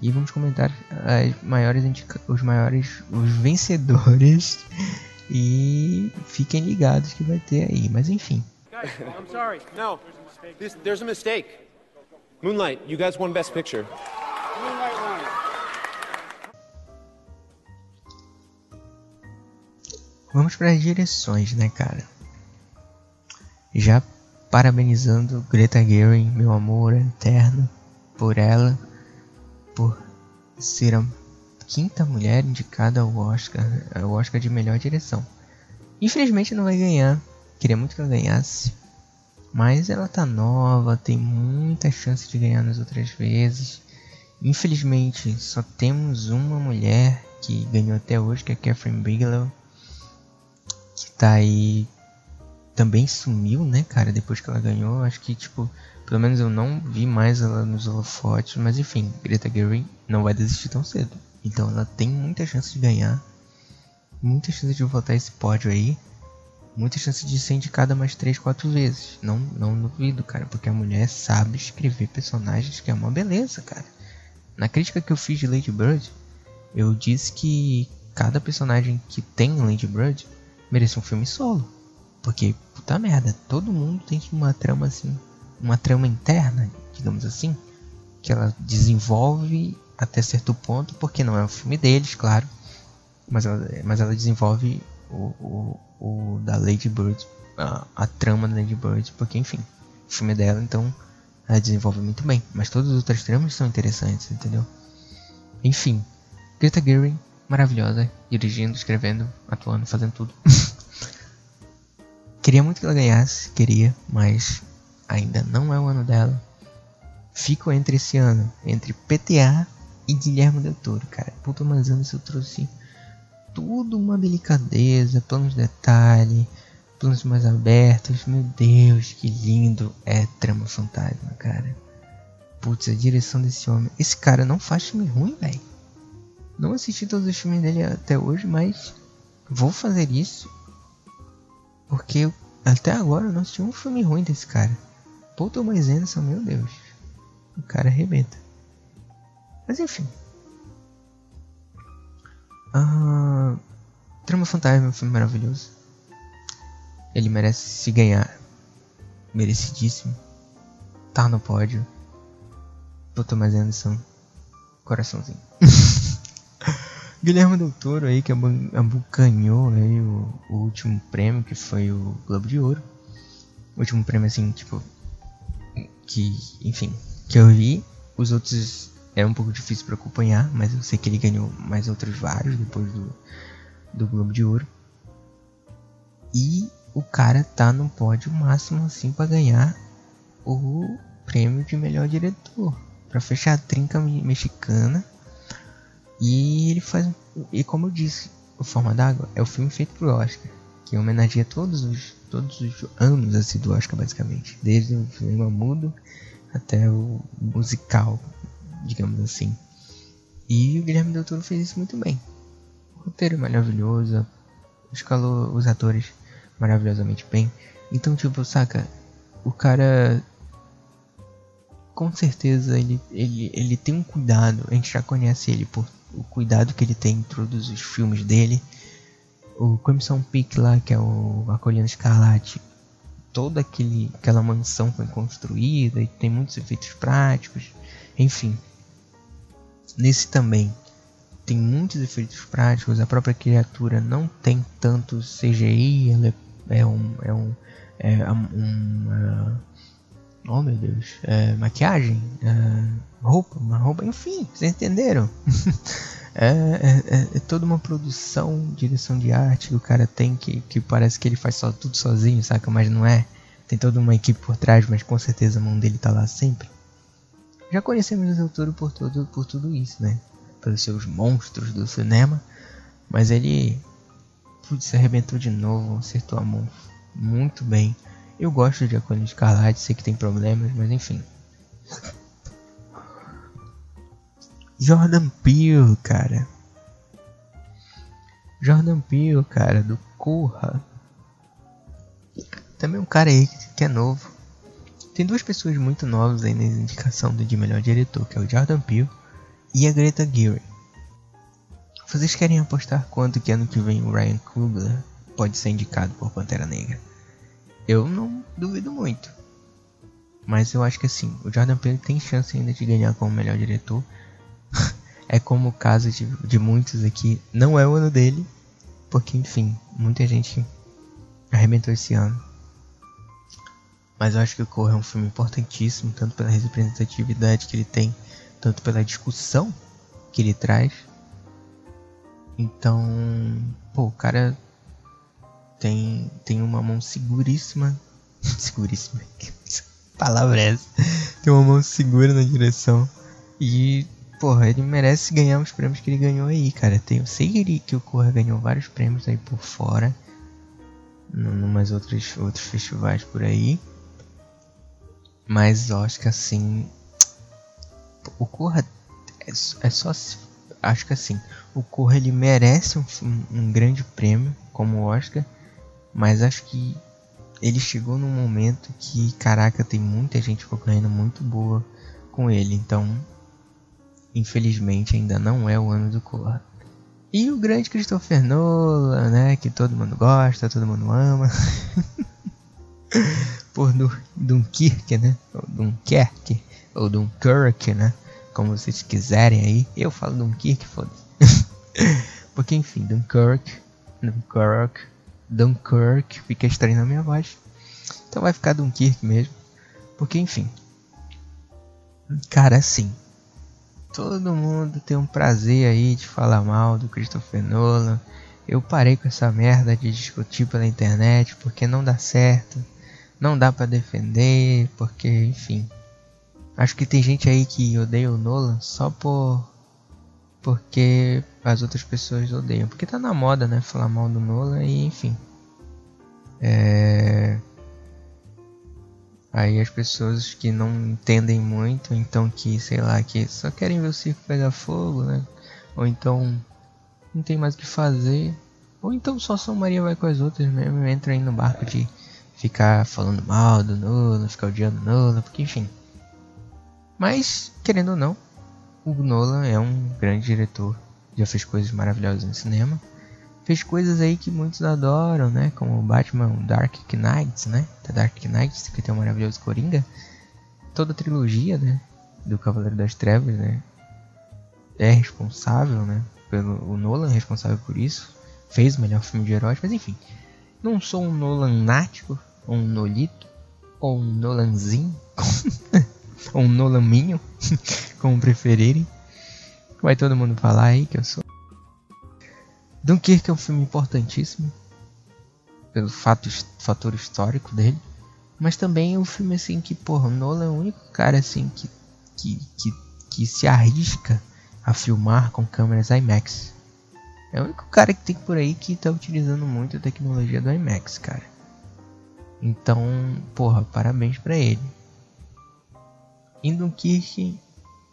E vamos comentar as maiores os maiores os vencedores e fiquem ligados que vai ter aí, mas enfim. Guys, I'm sorry. No. This, there's a mistake. Moonlight, you guys won best picture. Moonlight won. Vamos para as direções, né, cara? Já parabenizando Greta Gerwig, meu amor eterno, por ela, por ser a quinta mulher indicada ao Oscar, ao Oscar de melhor direção. Infelizmente não vai ganhar, queria muito que ela ganhasse, mas ela tá nova, tem muita chance de ganhar nas outras vezes. Infelizmente só temos uma mulher que ganhou até hoje, que é Catherine Bigelow, que tá aí também sumiu, né, cara, depois que ela ganhou. Acho que, tipo, pelo menos eu não vi mais ela nos holofotes. Mas enfim, Greta Gerwig não vai desistir tão cedo. Então ela tem muita chance de ganhar. Muita chance de voltar esse pódio aí. Muita chance de ser indicada mais 3, 4 vezes. Não, não duvido, cara. Porque a mulher sabe escrever personagens que é uma beleza, cara. Na crítica que eu fiz de Lady Bird, eu disse que cada personagem que tem Lady Bird merece um filme solo. Porque, puta merda, todo mundo tem uma trama assim, uma trama interna, digamos assim, que ela desenvolve até certo ponto, porque não é o filme deles, claro, mas ela, mas ela desenvolve o, o, o da Lady Bird, a, a trama da Lady Bird, porque enfim, o filme é dela, então ela desenvolve muito bem, mas todas as outras tramas são interessantes, entendeu? Enfim, Greta Gerwig, maravilhosa, dirigindo, escrevendo, atuando, fazendo tudo. Queria muito que ela ganhasse, queria, mas ainda não é o ano dela. Fico entre esse ano, entre PTA e Guilherme Del Toro, cara. Puta, mas anos eu trouxe tudo uma delicadeza, planos de detalhe, planos mais abertos. Meu Deus, que lindo é Trama Fantasma, cara. Putz, a direção desse homem. Esse cara não faz filme ruim, velho. Não assisti todos os filmes dele até hoje, mas vou fazer isso porque até agora eu não um filme ruim desse cara. Paul Thomas Anderson, meu Deus. O cara arrebenta. Mas enfim. Ah, Trama Fantasma é um filme maravilhoso. Ele merece se ganhar. Merecidíssimo. Tá no pódio. Paul Thomas Anderson. Coraçãozinho. Guilherme Del Toro aí que abocanhou aí o, o, último prêmio que foi o Globo de Ouro. O último prêmio assim, tipo que, enfim, que eu vi. Os outros era um pouco difícil para acompanhar, mas eu sei que ele ganhou mais outros vários depois do do Globo de Ouro. E o cara tá no pódio máximo assim para ganhar o prêmio de melhor diretor, para fechar a trinca mexicana e ele faz. E como eu disse, O Forma d'Água é o filme feito pro Oscar. Que homenageia todos os, todos os anos assim, do Oscar, basicamente. Desde o filme mudo até o musical, digamos assim. E o Guilherme Del Toro fez isso muito bem. O roteiro é maravilhoso, escalou os atores maravilhosamente bem. Então, tipo, saca, o cara com certeza ele, ele, ele tem um cuidado, a gente já conhece ele por o cuidado que ele tem em todos os filmes dele. O Crimson Peak lá, que é o Colina Escarlate, toda aquele, aquela mansão foi construída e tem muitos efeitos práticos. Enfim, nesse também tem muitos efeitos práticos. A própria criatura não tem tanto CGI, ela é, é um, é um, é um, oh meu Deus, é, maquiagem, é, roupa, uma roupa, enfim, vocês entenderam? É, é, é, é, toda uma produção, direção de arte que o cara tem que, que parece que ele faz só tudo sozinho, saca? Mas não é. Tem toda uma equipe por trás, mas com certeza a mão dele tá lá sempre. Já conhecemos o Toro por, todo, por tudo isso, né? Pelos seus monstros do cinema. Mas ele. Putz, se arrebentou de novo, acertou a mão muito bem. Eu gosto de Acolho Escarlate, sei que tem problemas, mas enfim. Jordan Peele, cara. Jordan Peele, cara, do Corra. Também um cara aí que é novo. Tem duas pessoas muito novas aí na indicação de melhor diretor, que é o Jordan Peele e a Greta Gerwig. Vocês querem apostar quanto que ano que vem o Ryan Coogler pode ser indicado por Pantera Negra? Eu não duvido muito. Mas eu acho que assim, o Jordan Peele tem chance ainda de ganhar como melhor diretor. é como o caso de, de muitos aqui. Não é o ano dele. Porque, enfim, muita gente arrebentou esse ano. Mas eu acho que o Corra é um filme importantíssimo, tanto pela representatividade que ele tem, tanto pela discussão que ele traz. Então, pô, o cara tem, tem uma mão seguríssima. seguríssima. Que palavra é essa? Tem uma mão segura na direção. E, porra, ele merece ganhar os prêmios que ele ganhou aí, cara. Tem, eu sei que, ele, que o Corra ganhou vários prêmios aí por fora. Numas outros, outros festivais por aí. Mas eu acho que assim. O Corra é, é só. Acho que assim. O Corra ele merece um, um grande prêmio como Oscar. Mas acho que ele chegou num momento que, caraca, tem muita gente concorrendo muito boa com ele. Então, infelizmente, ainda não é o ano do Corra. E o grande Christopher Nolan, né? Que todo mundo gosta, todo mundo ama. Por Dunkirk, né? Ou Dunkerque, ou Dunkirk, né? Como vocês quiserem aí. Eu falo Dunkirk, foda-se. Porque enfim, Dunkirk, Dunkirk, Dunkirk, fica estranho na minha voz. Então vai ficar Dunkirk mesmo. Porque enfim. Cara, assim. Todo mundo tem um prazer aí de falar mal do Christopher Nolan. Eu parei com essa merda de discutir pela internet porque não dá certo não dá para defender, porque, enfim. Acho que tem gente aí que odeia o Nolan só por porque as outras pessoas odeiam, porque tá na moda, né, falar mal do Nolan e, enfim. É Aí as pessoas que não entendem muito, então que, sei lá, que só querem ver o circo pegar fogo, né? Ou então não tem mais o que fazer. Ou então só São Maria vai com as outras mesmo, entra aí no barco de ficar falando mal do Nolan, ficar odiando o Nolan, porque enfim. Mas, querendo ou não, o Nolan é um grande diretor, já fez coisas maravilhosas no cinema. Fez coisas aí que muitos adoram, né? Como Batman Dark Knight, né? The Dark Knight, que tem um maravilhoso Coringa. Toda a trilogia, né? Do Cavaleiro das Trevas, né? É responsável, né? Pelo, o Nolan é responsável por isso. Fez o melhor filme de heróis, mas enfim. Não sou um Nolan nático, ou um Nolito, ou um Nolanzinho, ou um Nolaminho, como preferirem. Vai todo mundo falar aí que eu sou. Dunkirk é um filme importantíssimo, pelo fato, fator histórico dele, mas também é um filme assim que, porra, Nolan é o único cara assim que, que, que, que se arrisca a filmar com câmeras IMAX. É o único cara que tem por aí que tá utilizando muito a tecnologia do IMAX, cara. Então, porra, parabéns para ele. Em Dunkirk,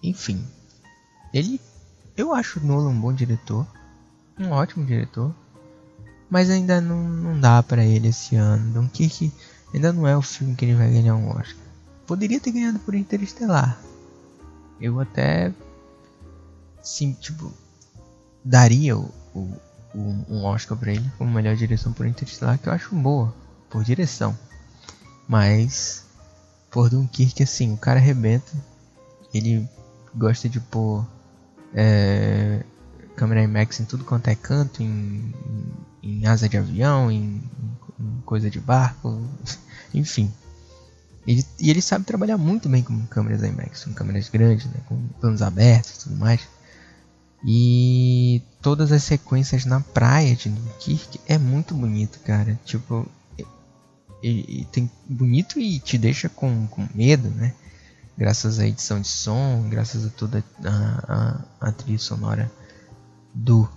enfim, ele, eu acho o Nolan um bom diretor, um ótimo diretor, mas ainda não, não dá para ele esse ano. Dunkirk ainda não é o filme que ele vai ganhar um Oscar. Poderia ter ganhado por Interestelar. Eu até, sim, tipo, daria o, o, um Oscar para ele como melhor direção por Interestelar, que eu acho boa por direção. Mas por Dunkirk assim, o cara arrebenta. Ele gosta de pôr é, câmera IMAX em tudo quanto é canto, em, em, em asa de avião, em, em, coisa de barco, enfim. Ele, e ele sabe trabalhar muito bem com câmeras IMAX, com câmeras grandes, né, com planos abertos e tudo mais. E todas as sequências na praia de Dunkirk é muito bonito, cara. Tipo, e, e, tem bonito e te deixa com, com medo, né? Graças à edição de som, graças a toda a, a, a trilha sonora do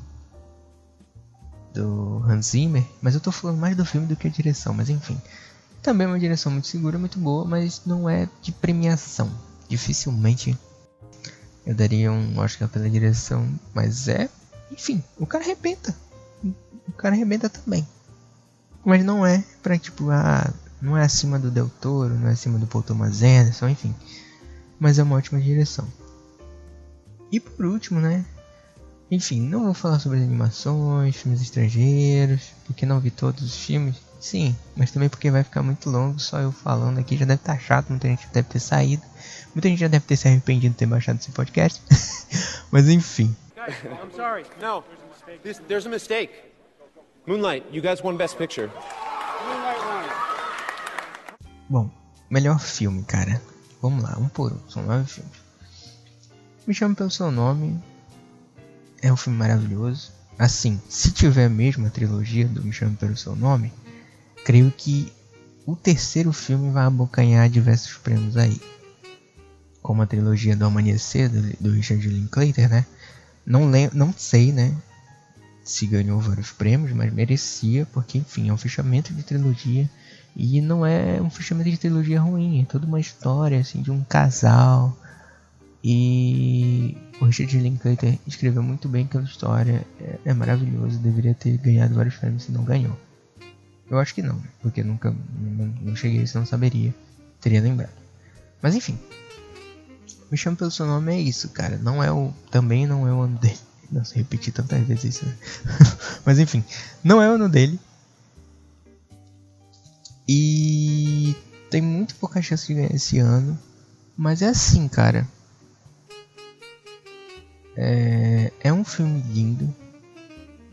do Hans Zimmer, mas eu tô falando mais do filme do que a direção, mas enfim. Também é uma direção muito segura, muito boa, mas não é de premiação. Dificilmente eu daria um Oscar pela direção, mas é, enfim, o cara arrebenta. O cara arrebenta também. Mas não é pra tipo, ah, não é acima do Del Toro, não é acima do Paul Thomas Anderson, enfim. Mas é uma ótima direção. E por último, né? Enfim, não vou falar sobre as animações, filmes estrangeiros, porque não vi todos os filmes. Sim, mas também porque vai ficar muito longo só eu falando aqui. Já deve estar tá chato, muita gente deve ter saído. Muita gente já deve ter se arrependido de ter baixado esse podcast. mas enfim. Guys, I'm sorry. No, this, there's a mistake. Moonlight, you guys won Best Picture. Bom, melhor filme, cara. Vamos lá, um por um. São nove filmes. Me chama pelo seu nome. É um filme maravilhoso. Assim, se tiver mesmo a trilogia do Me Chame Pelo Seu Nome, creio que o terceiro filme vai abocanhar diversos prêmios aí. Como a trilogia do Amanhecer, do, do Richard Linklater, né? Não, não sei, né? Se ganhou vários prêmios, mas merecia, porque enfim, é um fechamento de trilogia. E não é um fechamento de trilogia ruim, é toda uma história assim de um casal. E o Richard Linklater escreveu muito bem aquela história, é, é maravilhoso, deveria ter ganhado vários prêmios se não ganhou. Eu acho que não, porque nunca não, não cheguei, se não saberia, teria lembrado. Mas enfim, me chama pelo seu nome é isso, cara. Não é o também não é o ano dele. Nossa, repeti tantas vezes isso. Né? Mas enfim, não é o ano dele. E tem muito pouca chance de ganhar esse ano. Mas é assim, cara. É, é um filme lindo.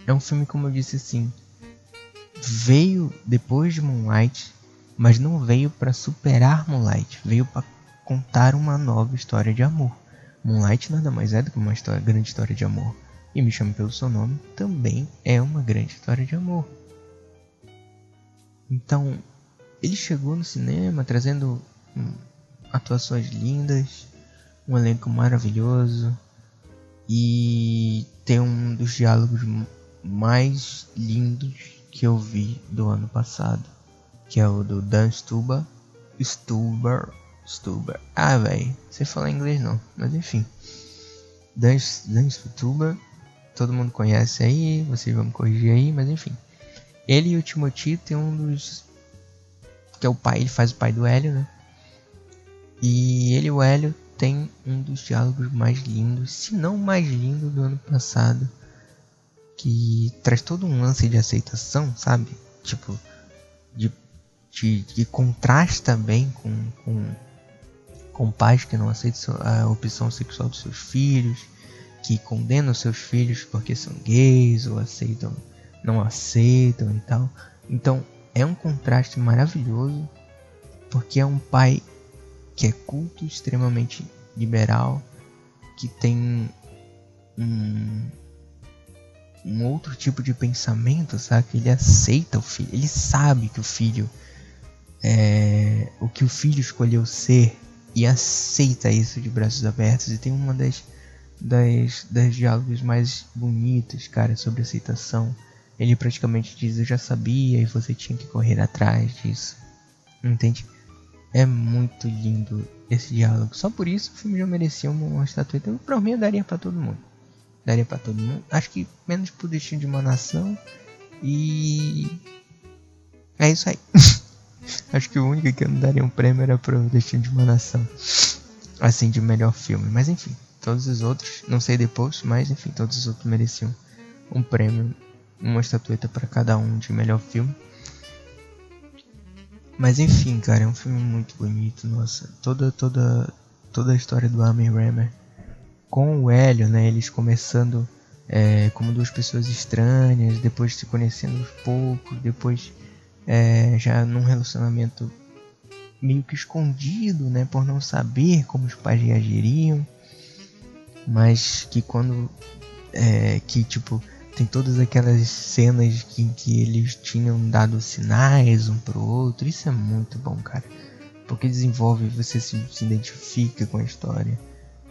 É um filme, como eu disse assim, veio depois de Moonlight, mas não veio para superar Moonlight, veio para contar uma nova história de amor. Moonlight nada mais é do que uma história, grande história de amor. E Me Chame Pelo Seu Nome também é uma grande história de amor. Então, ele chegou no cinema trazendo hum, atuações lindas, um elenco maravilhoso e tem um dos diálogos mais lindos que eu vi do ano passado, que é o do Dan Stuber, Stuber, Stuber. Ah, velho, você fala inglês não, mas enfim. Dan, Dan Stuber, todo mundo conhece aí, vocês vão me corrigir aí, mas enfim. Ele e o Timothy tem um dos que é o pai, ele faz o pai do Hélio, né? E ele e o Hélio tem um dos diálogos mais lindos, se não mais lindo do ano passado que traz todo um lance de aceitação, sabe? Tipo, de, de, de contrasta bem com, com, com pais que não aceitam a opção sexual dos seus filhos, que condenam seus filhos porque são gays ou aceitam, não aceitam e tal. Então é um contraste maravilhoso, porque é um pai que é culto, extremamente liberal, que tem um um outro tipo de pensamento, sabe? Ele aceita o filho, ele sabe que o filho é o que o filho escolheu ser e aceita isso de braços abertos. E tem uma das das, das diálogos mais bonitos, cara, sobre aceitação. Ele praticamente diz: Eu já sabia e você tinha que correr atrás disso. Entende? É muito lindo esse diálogo. Só por isso o filme já merecia uma, uma estatueta. Pra mim, eu daria pra todo mundo daria para todo mundo. Acho que menos pro destino de uma nação. E é isso aí. Acho que o único que eu não daria um prêmio era pro destino de uma nação. Assim, de melhor filme. Mas enfim, todos os outros, não sei depois, mas enfim, todos os outros mereciam um prêmio, uma estatueta para cada um de melhor filme. Mas enfim, cara, é um filme muito bonito, nossa. Toda toda toda a história do Amy Rammer com o Hélio, né, eles começando é, como duas pessoas estranhas, depois se conhecendo aos poucos, depois é, já num relacionamento meio que escondido, né, por não saber como os pais reagiriam, mas que quando é, que tipo tem todas aquelas cenas que, que eles tinham dado sinais um pro outro, isso é muito bom, cara, porque desenvolve, você se, se identifica com a história.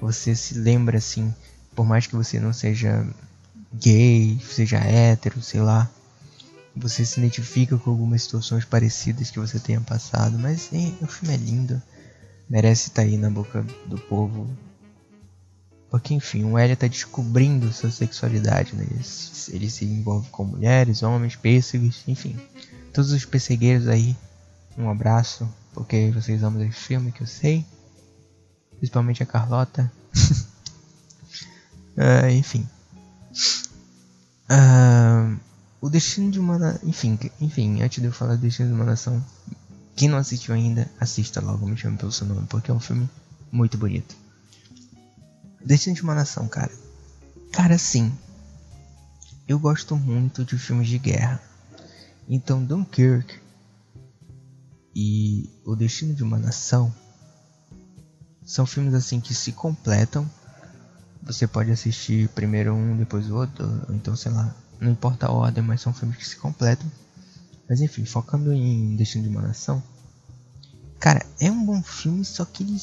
Você se lembra assim, por mais que você não seja gay, seja hétero, sei lá, você se identifica com algumas situações parecidas que você tenha passado, mas hein, o filme é lindo, merece estar tá aí na boca do povo. Porque enfim, o Elliot está descobrindo sua sexualidade, né? ele, ele se envolve com mulheres, homens, pêssegos, enfim. Todos os pessegueiros aí, um abraço, porque vocês amam esse filme que eu sei principalmente a Carlota. Uh, enfim. Uh, o Destino de uma. Enfim, enfim, antes de eu falar do Destino de uma Nação, quem não assistiu ainda, assista logo, me chame pelo seu nome, porque é um filme muito bonito. Destino de uma Nação, cara. Cara, sim. Eu gosto muito de filmes de guerra. Então, Dunkirk e O Destino de uma Nação são filmes assim que se completam. Você pode assistir primeiro um, depois o outro, então sei lá, não importa a ordem, mas são filmes que se completam. Mas enfim, focando em Destino de uma Nação, cara, é um bom filme, só que ele,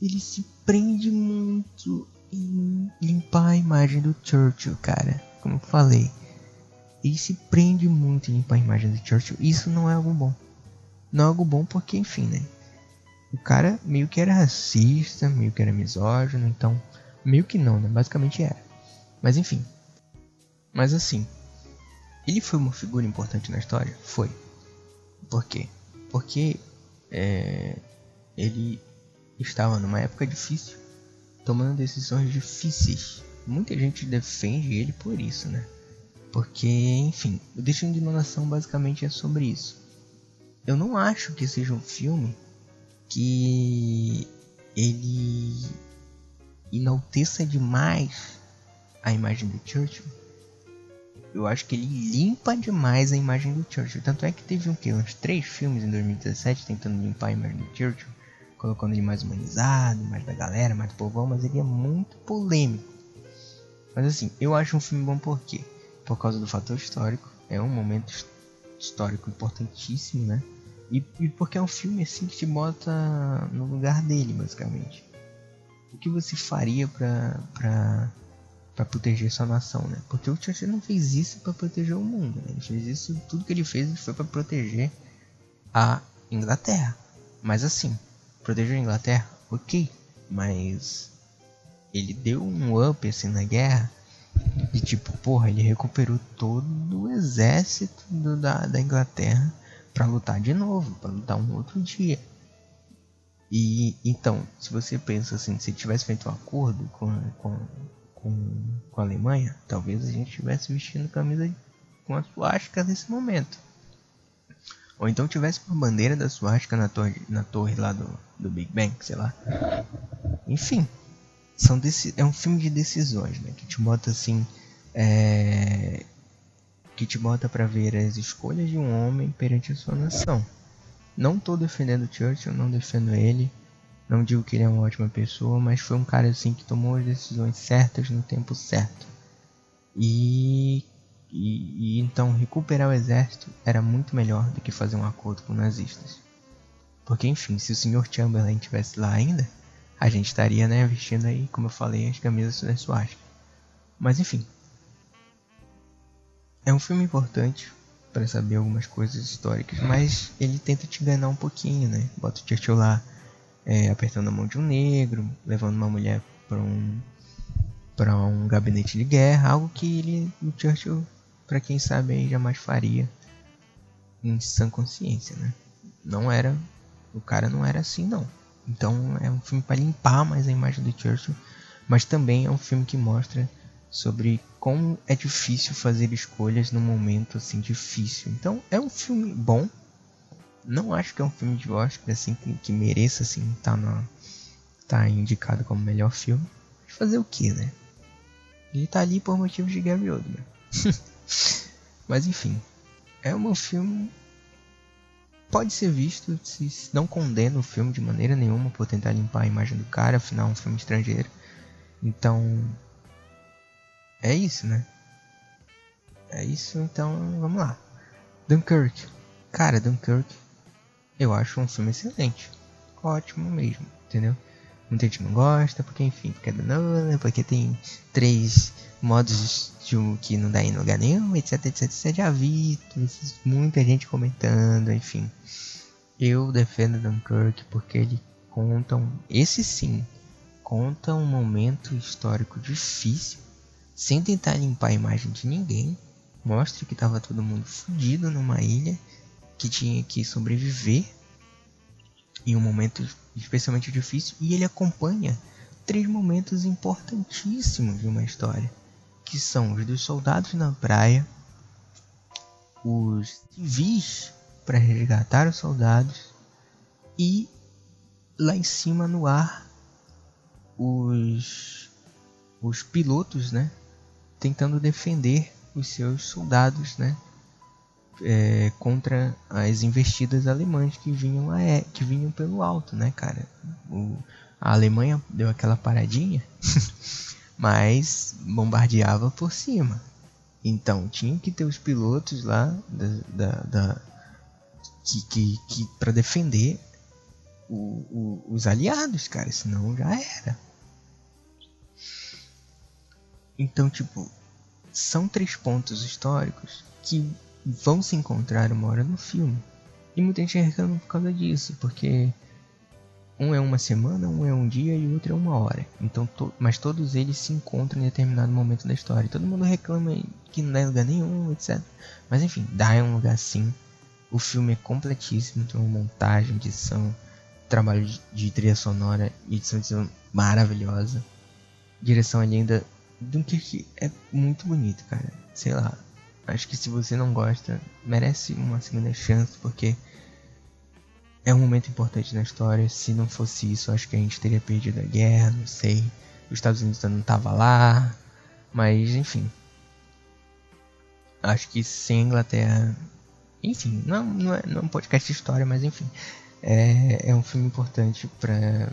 ele se prende muito em limpar a imagem do Churchill, cara. Como eu falei, ele se prende muito em limpar a imagem do Churchill. Isso não é algo bom. Não é algo bom porque, enfim, né? O cara meio que era racista, meio que era misógino, então. Meio que não, né? Basicamente era. Mas enfim. Mas assim. Ele foi uma figura importante na história? Foi. Por quê? Porque é, ele estava numa época difícil, tomando decisões difíceis. Muita gente defende ele por isso, né? Porque, enfim, o Destino de uma Nação basicamente é sobre isso. Eu não acho que seja um filme que ele enalteça demais a imagem do Churchill. Eu acho que ele limpa demais a imagem do Churchill. Tanto é que teve um que uns três filmes em 2017 tentando limpar a imagem do Churchill, colocando ele mais humanizado, mais da galera, mais do povão, mas ele é muito polêmico. Mas assim, eu acho um filme bom por quê? Por causa do fator histórico. É um momento histórico importantíssimo, né? E, e, porque é um filme assim que te bota no lugar dele, basicamente. O que você faria pra, pra, pra proteger sua nação, né? Porque o Churchill não fez isso para proteger o mundo, né? Ele fez isso, tudo que ele fez foi para proteger a Inglaterra. Mas assim, proteger a Inglaterra, ok. Mas ele deu um up assim na guerra. E tipo, porra, ele recuperou todo o exército do, da, da Inglaterra para lutar de novo, para lutar um outro dia. E então, se você pensa assim, se tivesse feito um acordo com, com, com, com a Alemanha, talvez a gente estivesse vestindo camisa com a suástica nesse momento. Ou então tivesse uma bandeira da suástica na torre, na torre lá do, do Big Bang, sei lá. Enfim, são é um filme de decisões, né? Que te bota assim. É, que te bota para ver as escolhas de um homem perante a sua nação. Não tô defendendo Churchill, não defendo ele, não digo que ele é uma ótima pessoa, mas foi um cara assim que tomou as decisões certas no tempo certo. E, e, e então recuperar o exército era muito melhor do que fazer um acordo com nazistas. Porque enfim, se o Sr. Chamberlain tivesse lá ainda, a gente estaria né, vestindo aí, como eu falei, as camisas da Suástica. Mas enfim, é um filme importante para saber algumas coisas históricas, mas ele tenta te enganar um pouquinho, né? Bota o Churchill lá é, apertando a mão de um negro, levando uma mulher para um para um gabinete de guerra, algo que ele, o Churchill, para quem sabe jamais faria em sã consciência, né? Não era, o cara não era assim não. Então é um filme para limpar mais a imagem do Churchill, mas também é um filme que mostra sobre como é difícil fazer escolhas num momento assim difícil. Então é um filme bom. Não acho que é um filme de Oscar assim que, que mereça assim estar tá tá indicado como melhor filme. Mas fazer o que, né? Ele tá ali por motivos de Gary Oldman. Mas enfim, é um filme pode ser visto se não condena o filme de maneira nenhuma por tentar limpar a imagem do cara, afinal é um filme estrangeiro. Então, é isso, né? É isso, então vamos lá. Dunkirk. Cara, Dunkirk eu acho um filme excelente. Ótimo mesmo, entendeu? Muita gente não gosta, porque enfim, porque é do Nolan, porque tem três modos de que não dá em lugar nenhum, etc, etc, etc. Já vi muita gente comentando, enfim. Eu defendo Dunkirk porque ele conta um, esse sim, conta um momento histórico difícil sem tentar limpar a imagem de ninguém, mostra que estava todo mundo fudido numa ilha que tinha que sobreviver em um momento especialmente difícil e ele acompanha três momentos importantíssimos de uma história, que são os dos soldados na praia, os civis para resgatar os soldados e lá em cima no ar os os pilotos, né, tentando defender os seus soldados, né, é, contra as investidas alemãs que vinham a, que vinham pelo alto, né, cara? O, a Alemanha deu aquela paradinha, mas bombardeava por cima. Então tinha que ter os pilotos lá da, da, da que, que, que para defender o, o, os aliados, cara, senão já era. Então, tipo, são três pontos históricos que vão se encontrar uma hora no filme. E muita gente reclama por causa disso, porque um é uma semana, um é um dia e o outro é uma hora. Então, to mas todos eles se encontram em determinado momento da história. Todo mundo reclama que não dá lugar nenhum, etc. Mas enfim, dá um lugar sim. O filme é completíssimo, tem uma montagem, edição, trabalho de trilha sonora, edição de som maravilhosa. Direção linda. Dunkirk é muito bonito, cara. Sei lá. Acho que se você não gosta, merece uma segunda chance, porque é um momento importante na história. Se não fosse isso, acho que a gente teria perdido a guerra, não sei. Os Estados Unidos não tava lá, mas enfim. Acho que sem a Inglaterra, enfim, não, não, é, não é um podcast de história, mas enfim, é, é um filme importante para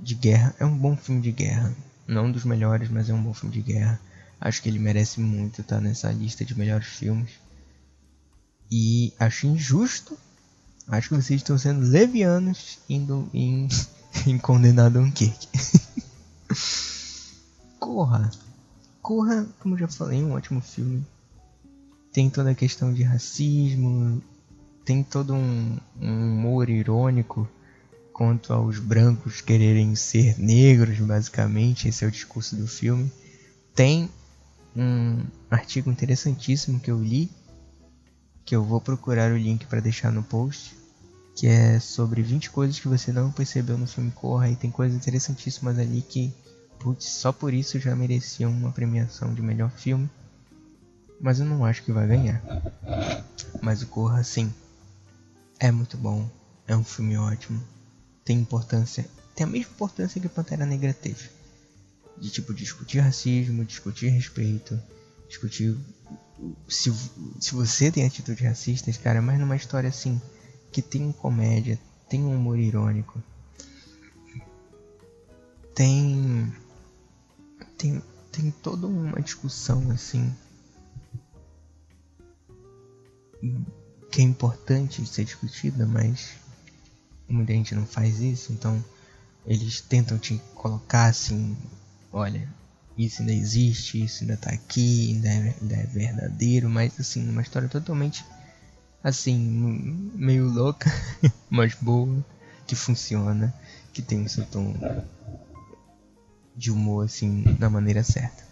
de guerra. É um bom filme de guerra, não um dos melhores, mas é um bom filme de guerra. Acho que ele merece muito estar nessa lista de melhores filmes. E acho injusto Acho que vocês estão sendo levianos indo em, em condenar Dunkirk. Corra. Corra, como já falei, é um ótimo filme. Tem toda a questão de racismo, tem todo um, um humor irônico quanto aos brancos quererem ser negros, basicamente, esse é o discurso do filme. Tem um artigo interessantíssimo que eu li, que eu vou procurar o link para deixar no post, que é sobre 20 coisas que você não percebeu no filme Corra e tem coisas interessantíssimas ali que putz, só por isso já mereciam uma premiação de melhor filme. Mas eu não acho que vai ganhar. Mas o Corra sim. É muito bom, é um filme ótimo. Tem importância, tem a mesma importância que Pantera Negra teve. De tipo discutir racismo, discutir respeito, discutir se, se você tem atitudes racistas, cara, mas numa história assim que tem comédia, tem um humor irônico, tem tem tem toda uma discussão assim que é importante ser discutida, mas muita gente não faz isso, então eles tentam te colocar assim, olha, isso ainda existe, isso ainda tá aqui, ainda é, ainda é verdadeiro, mas assim, uma história totalmente assim, meio louca, mas boa, que funciona, que tem o seu tom de humor assim na maneira certa.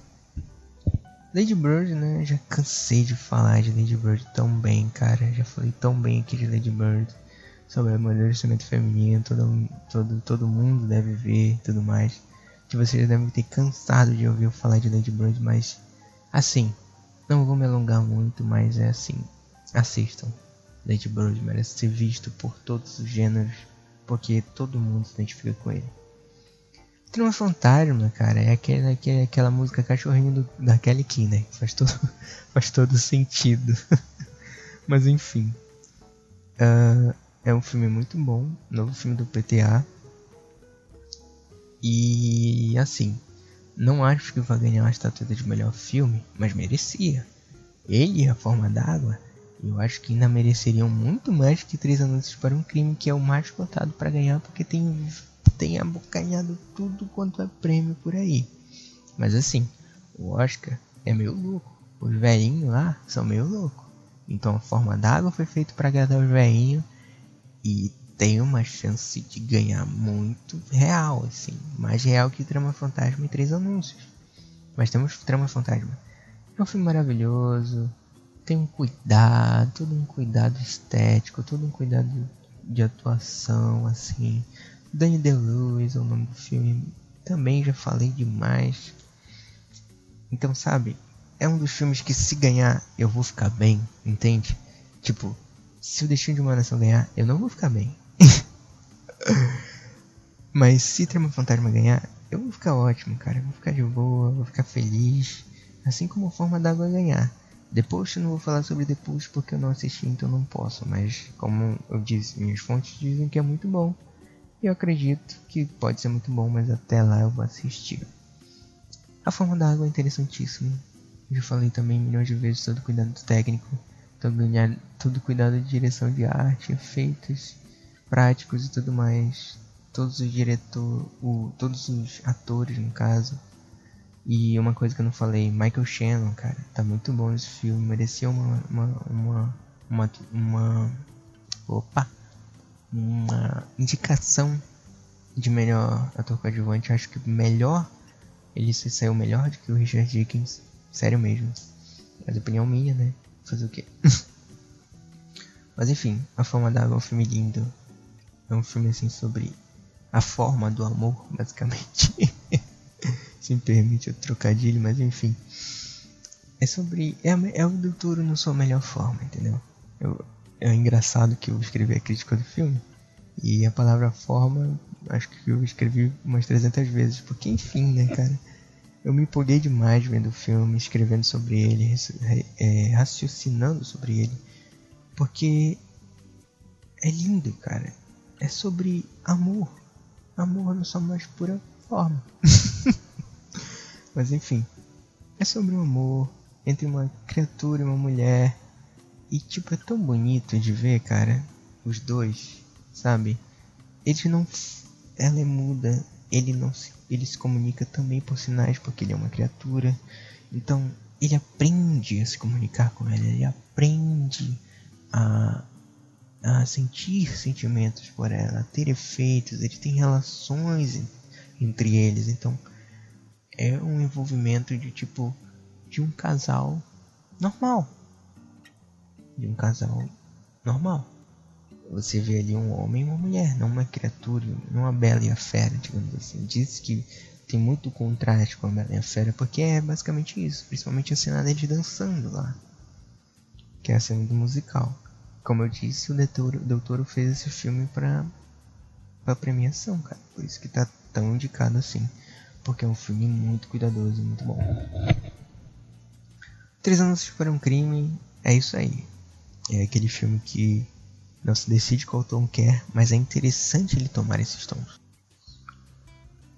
Lady Bird, né? Já cansei de falar de Lady Bird tão bem, cara. Já falei tão bem aqui de Lady Bird sobre amadurecimento feminino, todo, todo, todo mundo deve ver tudo mais. Que vocês devem ter cansado de ouvir eu falar de Lady Bird, mas assim, não vou me alongar muito, mas é assim. Assistam. Lady Bird merece ser visto por todos os gêneros, porque todo mundo se identifica com ele. Trama Fantasma, cara, é aquele, aquele, aquela música cachorrinho do, da Kelly Key, né? Faz todo, faz todo sentido. Mas enfim. Uh, é um filme muito bom, novo filme do PTA. E assim, não acho que vai ganhar a estatueta de melhor filme, mas merecia. Ele e a Forma d'Água eu acho que ainda mereceriam muito mais que Três Anúncios para um Crime, que é o mais cotado para ganhar, porque tem, tem abocanhado tudo quanto é prêmio por aí. Mas assim, o Oscar é meio louco. Os velhinhos lá são meio loucos. Então a forma d'água foi feita para agradar os velhinhos e tem uma chance de ganhar muito real, assim, mais real que Trama Fantasma e Três Anúncios. Mas temos Trama Fantasma. É um filme maravilhoso, tem um cuidado, todo um cuidado estético, todo um cuidado de atuação, assim. Danny DeLuise é o nome do filme. também já falei demais. Então, sabe, é um dos filmes que se ganhar eu vou ficar bem, entende? Tipo, se o Destino de uma Nação ganhar, eu não vou ficar bem. Mas se Trama Fantasma ganhar, eu vou ficar ótimo, cara. Eu vou ficar de boa, vou ficar feliz. Assim como Forma d'Água ganhar. Depois eu não vou falar sobre depois porque eu não assisti, então não posso. Mas como eu disse, minhas fontes dizem que é muito bom. E eu acredito que pode ser muito bom, mas até lá eu vou assistir. A forma da água é interessantíssima. Já falei também milhões de vezes todo cuidado técnico, todo, todo cuidado de direção de arte, efeitos práticos e tudo mais. Todos os diretores, todos os atores no caso. E uma coisa que eu não falei, Michael Shannon, cara, tá muito bom esse filme, merecia uma uma uma uma, uma opa, uma indicação de melhor ator coadjuvante. Acho que melhor ele se saiu melhor do que o Richard Dickens. Sério mesmo. A opinião minha, né? Fazer o quê? Mas enfim, A Forma d'Água é um filme lindo. É um filme assim sobre a forma do amor, basicamente. Se me permite o trocadilho, mas enfim. É sobre. É, é o Doutor na sua melhor forma, entendeu? Eu, é engraçado que eu escrevi a crítica do filme. E a palavra forma, acho que eu escrevi umas 300 vezes. Porque, enfim, né, cara? Eu me empolguei demais vendo o filme, escrevendo sobre ele, é, raciocinando sobre ele. Porque é lindo, cara. É sobre amor. Amor na sua mais pura forma. Mas enfim. É sobre o um amor entre uma criatura e uma mulher. E tipo, é tão bonito de ver, cara. Os dois sabe? Ele não. Ela é muda, ele não se. Ele se comunica também por sinais, porque ele é uma criatura. Então, ele aprende a se comunicar com ela, ele aprende a, a sentir sentimentos por ela, a ter efeitos, ele tem relações entre eles. Então, é um envolvimento de tipo de um casal normal. De um casal normal. Você vê ali um homem e uma mulher, não uma criatura, não uma bela e a fera, digamos assim. Diz que tem muito contraste com a Bela e a Fera, porque é basicamente isso, principalmente a cena deles dançando lá, que é a cena do musical. Como eu disse, o Del Toro, fez esse filme pra, pra premiação, cara, por isso que tá tão indicado assim, porque é um filme muito cuidadoso, muito bom. Três anos para um crime, é isso aí. É aquele filme que não se decide qual tom quer, mas é interessante ele tomar esses tons.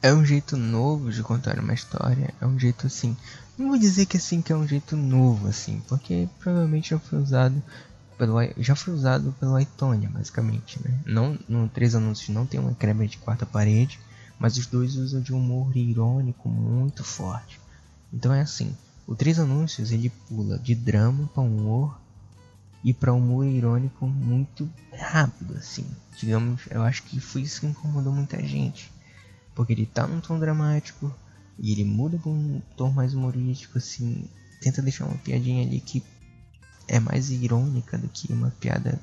É um jeito novo de contar uma história, é um jeito assim. Não vou dizer que assim que é um jeito novo assim, porque provavelmente já foi usado pelo já foi usado pelo Aitonia, basicamente, né? Não no três anúncios não tem uma quebra de quarta parede, mas os dois usam de um humor irônico muito forte. Então é assim, o três anúncios ele pula de drama para humor e para um humor irônico muito rápido, assim. Digamos, eu acho que foi isso que incomodou muita gente. Porque ele tá num tom dramático e ele muda para um tom mais humorístico, assim. Tenta deixar uma piadinha ali que é mais irônica do que uma piada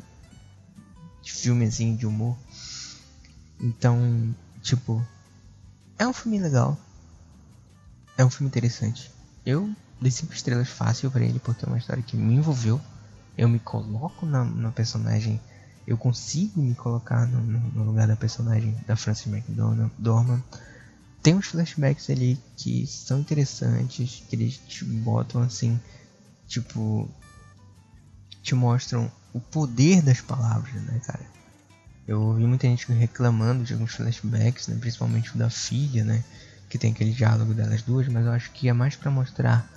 de filme, assim, de humor. Então, tipo, é um filme legal. É um filme interessante. Eu dei 5 estrelas fácil para ele porque é uma história que me envolveu eu me coloco na, na personagem, eu consigo me colocar no, no, lugar da personagem da Frances McDormand. Tem uns flashbacks ali que são interessantes, que eles te botam assim, tipo, te mostram o poder das palavras, né, cara? Eu ouvi muita gente reclamando de alguns flashbacks, né, principalmente o da filha, né, que tem aquele diálogo delas duas, mas eu acho que é mais para mostrar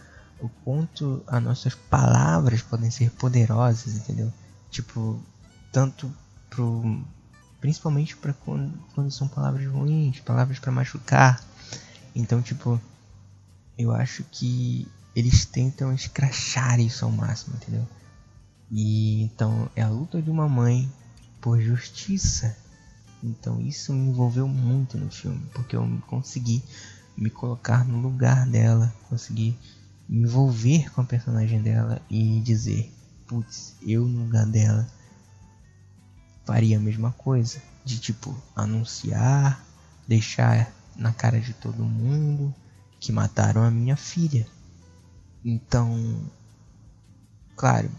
o quanto as nossas palavras podem ser poderosas, entendeu? Tipo, tanto pro principalmente para quando, quando são palavras ruins, palavras para machucar. Então, tipo, eu acho que eles tentam escrachar isso ao máximo, entendeu? E então é a luta de uma mãe por justiça. Então isso me envolveu muito no filme, porque eu consegui me colocar no lugar dela, consegui me envolver com a personagem dela e dizer, putz, eu no lugar dela faria a mesma coisa, de tipo anunciar, deixar na cara de todo mundo que mataram a minha filha. Então, claro,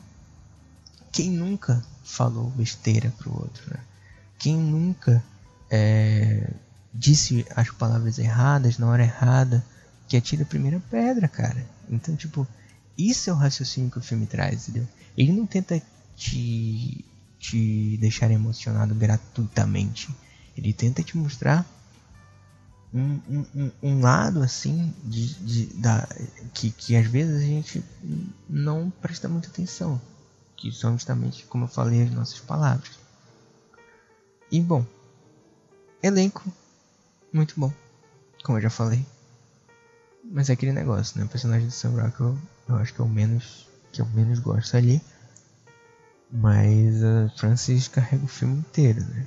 quem nunca falou besteira pro outro, né? Quem nunca é, disse as palavras erradas na hora errada, que atira a primeira pedra, cara. Então, tipo, isso é o raciocínio que o filme traz, entendeu? Ele não tenta te, te deixar emocionado gratuitamente. Ele tenta te mostrar um, um, um lado assim de, de, da, que, que às vezes a gente não presta muita atenção. Que são justamente, como eu falei, as nossas palavras. E bom, elenco muito bom, como eu já falei. Mas é aquele negócio, né? O personagem do Sam Rockwell eu acho que é o menos que eu menos gosto ali. Mas a Francis carrega o filme inteiro, né?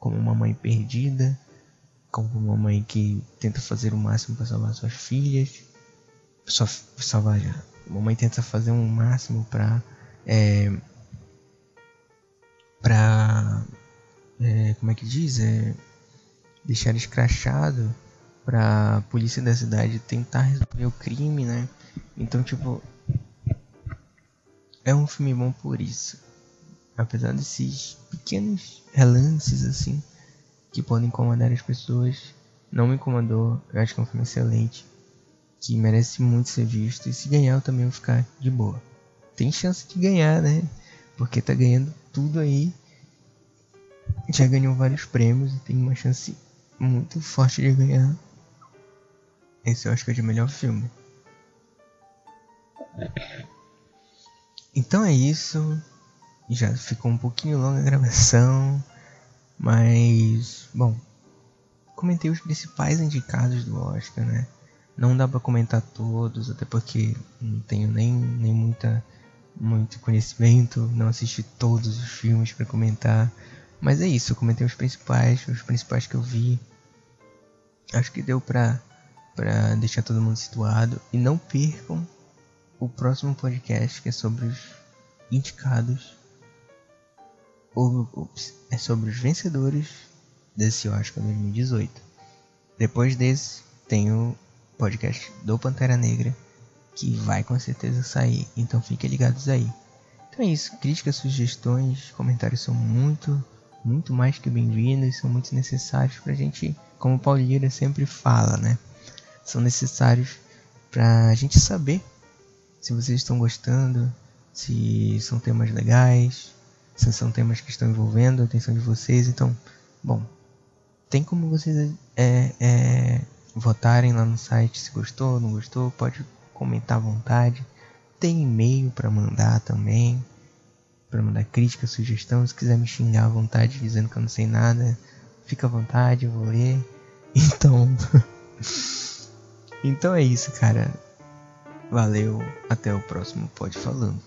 Como uma mãe perdida, como uma mãe que tenta fazer o máximo para salvar suas filhas, só salvar, a mamãe tenta fazer o um máximo para é, para é, como é que diz, é, deixar escrachado para polícia da cidade tentar resolver o crime, né? Então, tipo, é um filme bom por isso. Apesar desses pequenos relances assim que podem incomodar as pessoas, não me incomodou. Eu acho que é um filme excelente que merece muito ser visto e se ganhar eu também vou ficar de boa. Tem chance de ganhar, né? Porque tá ganhando tudo aí. Já ganhou vários prêmios e tem uma chance muito forte de ganhar. Esse eu acho que é de melhor filme. Então é isso. Já ficou um pouquinho longa a gravação. Mas, bom, comentei os principais indicados do Oscar, né? Não dá para comentar todos, até porque não tenho nem, nem muita, muito conhecimento, não assisti todos os filmes para comentar. Mas é isso, eu comentei os principais, os principais que eu vi. Acho que deu pra, pra deixar todo mundo situado. E não percam o próximo podcast que é sobre os indicados. Ou, ups, é sobre os vencedores desse Oscar 2018. Depois desse, tem o podcast do Pantera Negra, que vai com certeza sair. Então fiquem ligados aí. Então é isso. Críticas, sugestões, comentários são muito muito mais que bem-vindos, são muito necessários para a gente, como o Paulira sempre fala, né? São necessários para a gente saber se vocês estão gostando, se são temas legais, se são temas que estão envolvendo a atenção de vocês. Então, bom, tem como vocês é, é, votarem lá no site se gostou, não gostou, pode comentar à vontade. Tem e-mail para mandar também para mandar crítica, sugestão. Se quiser me xingar à vontade dizendo que eu não sei nada, fica à vontade, vou ler. Então. então é isso, cara. Valeu, até o próximo Pode Falando.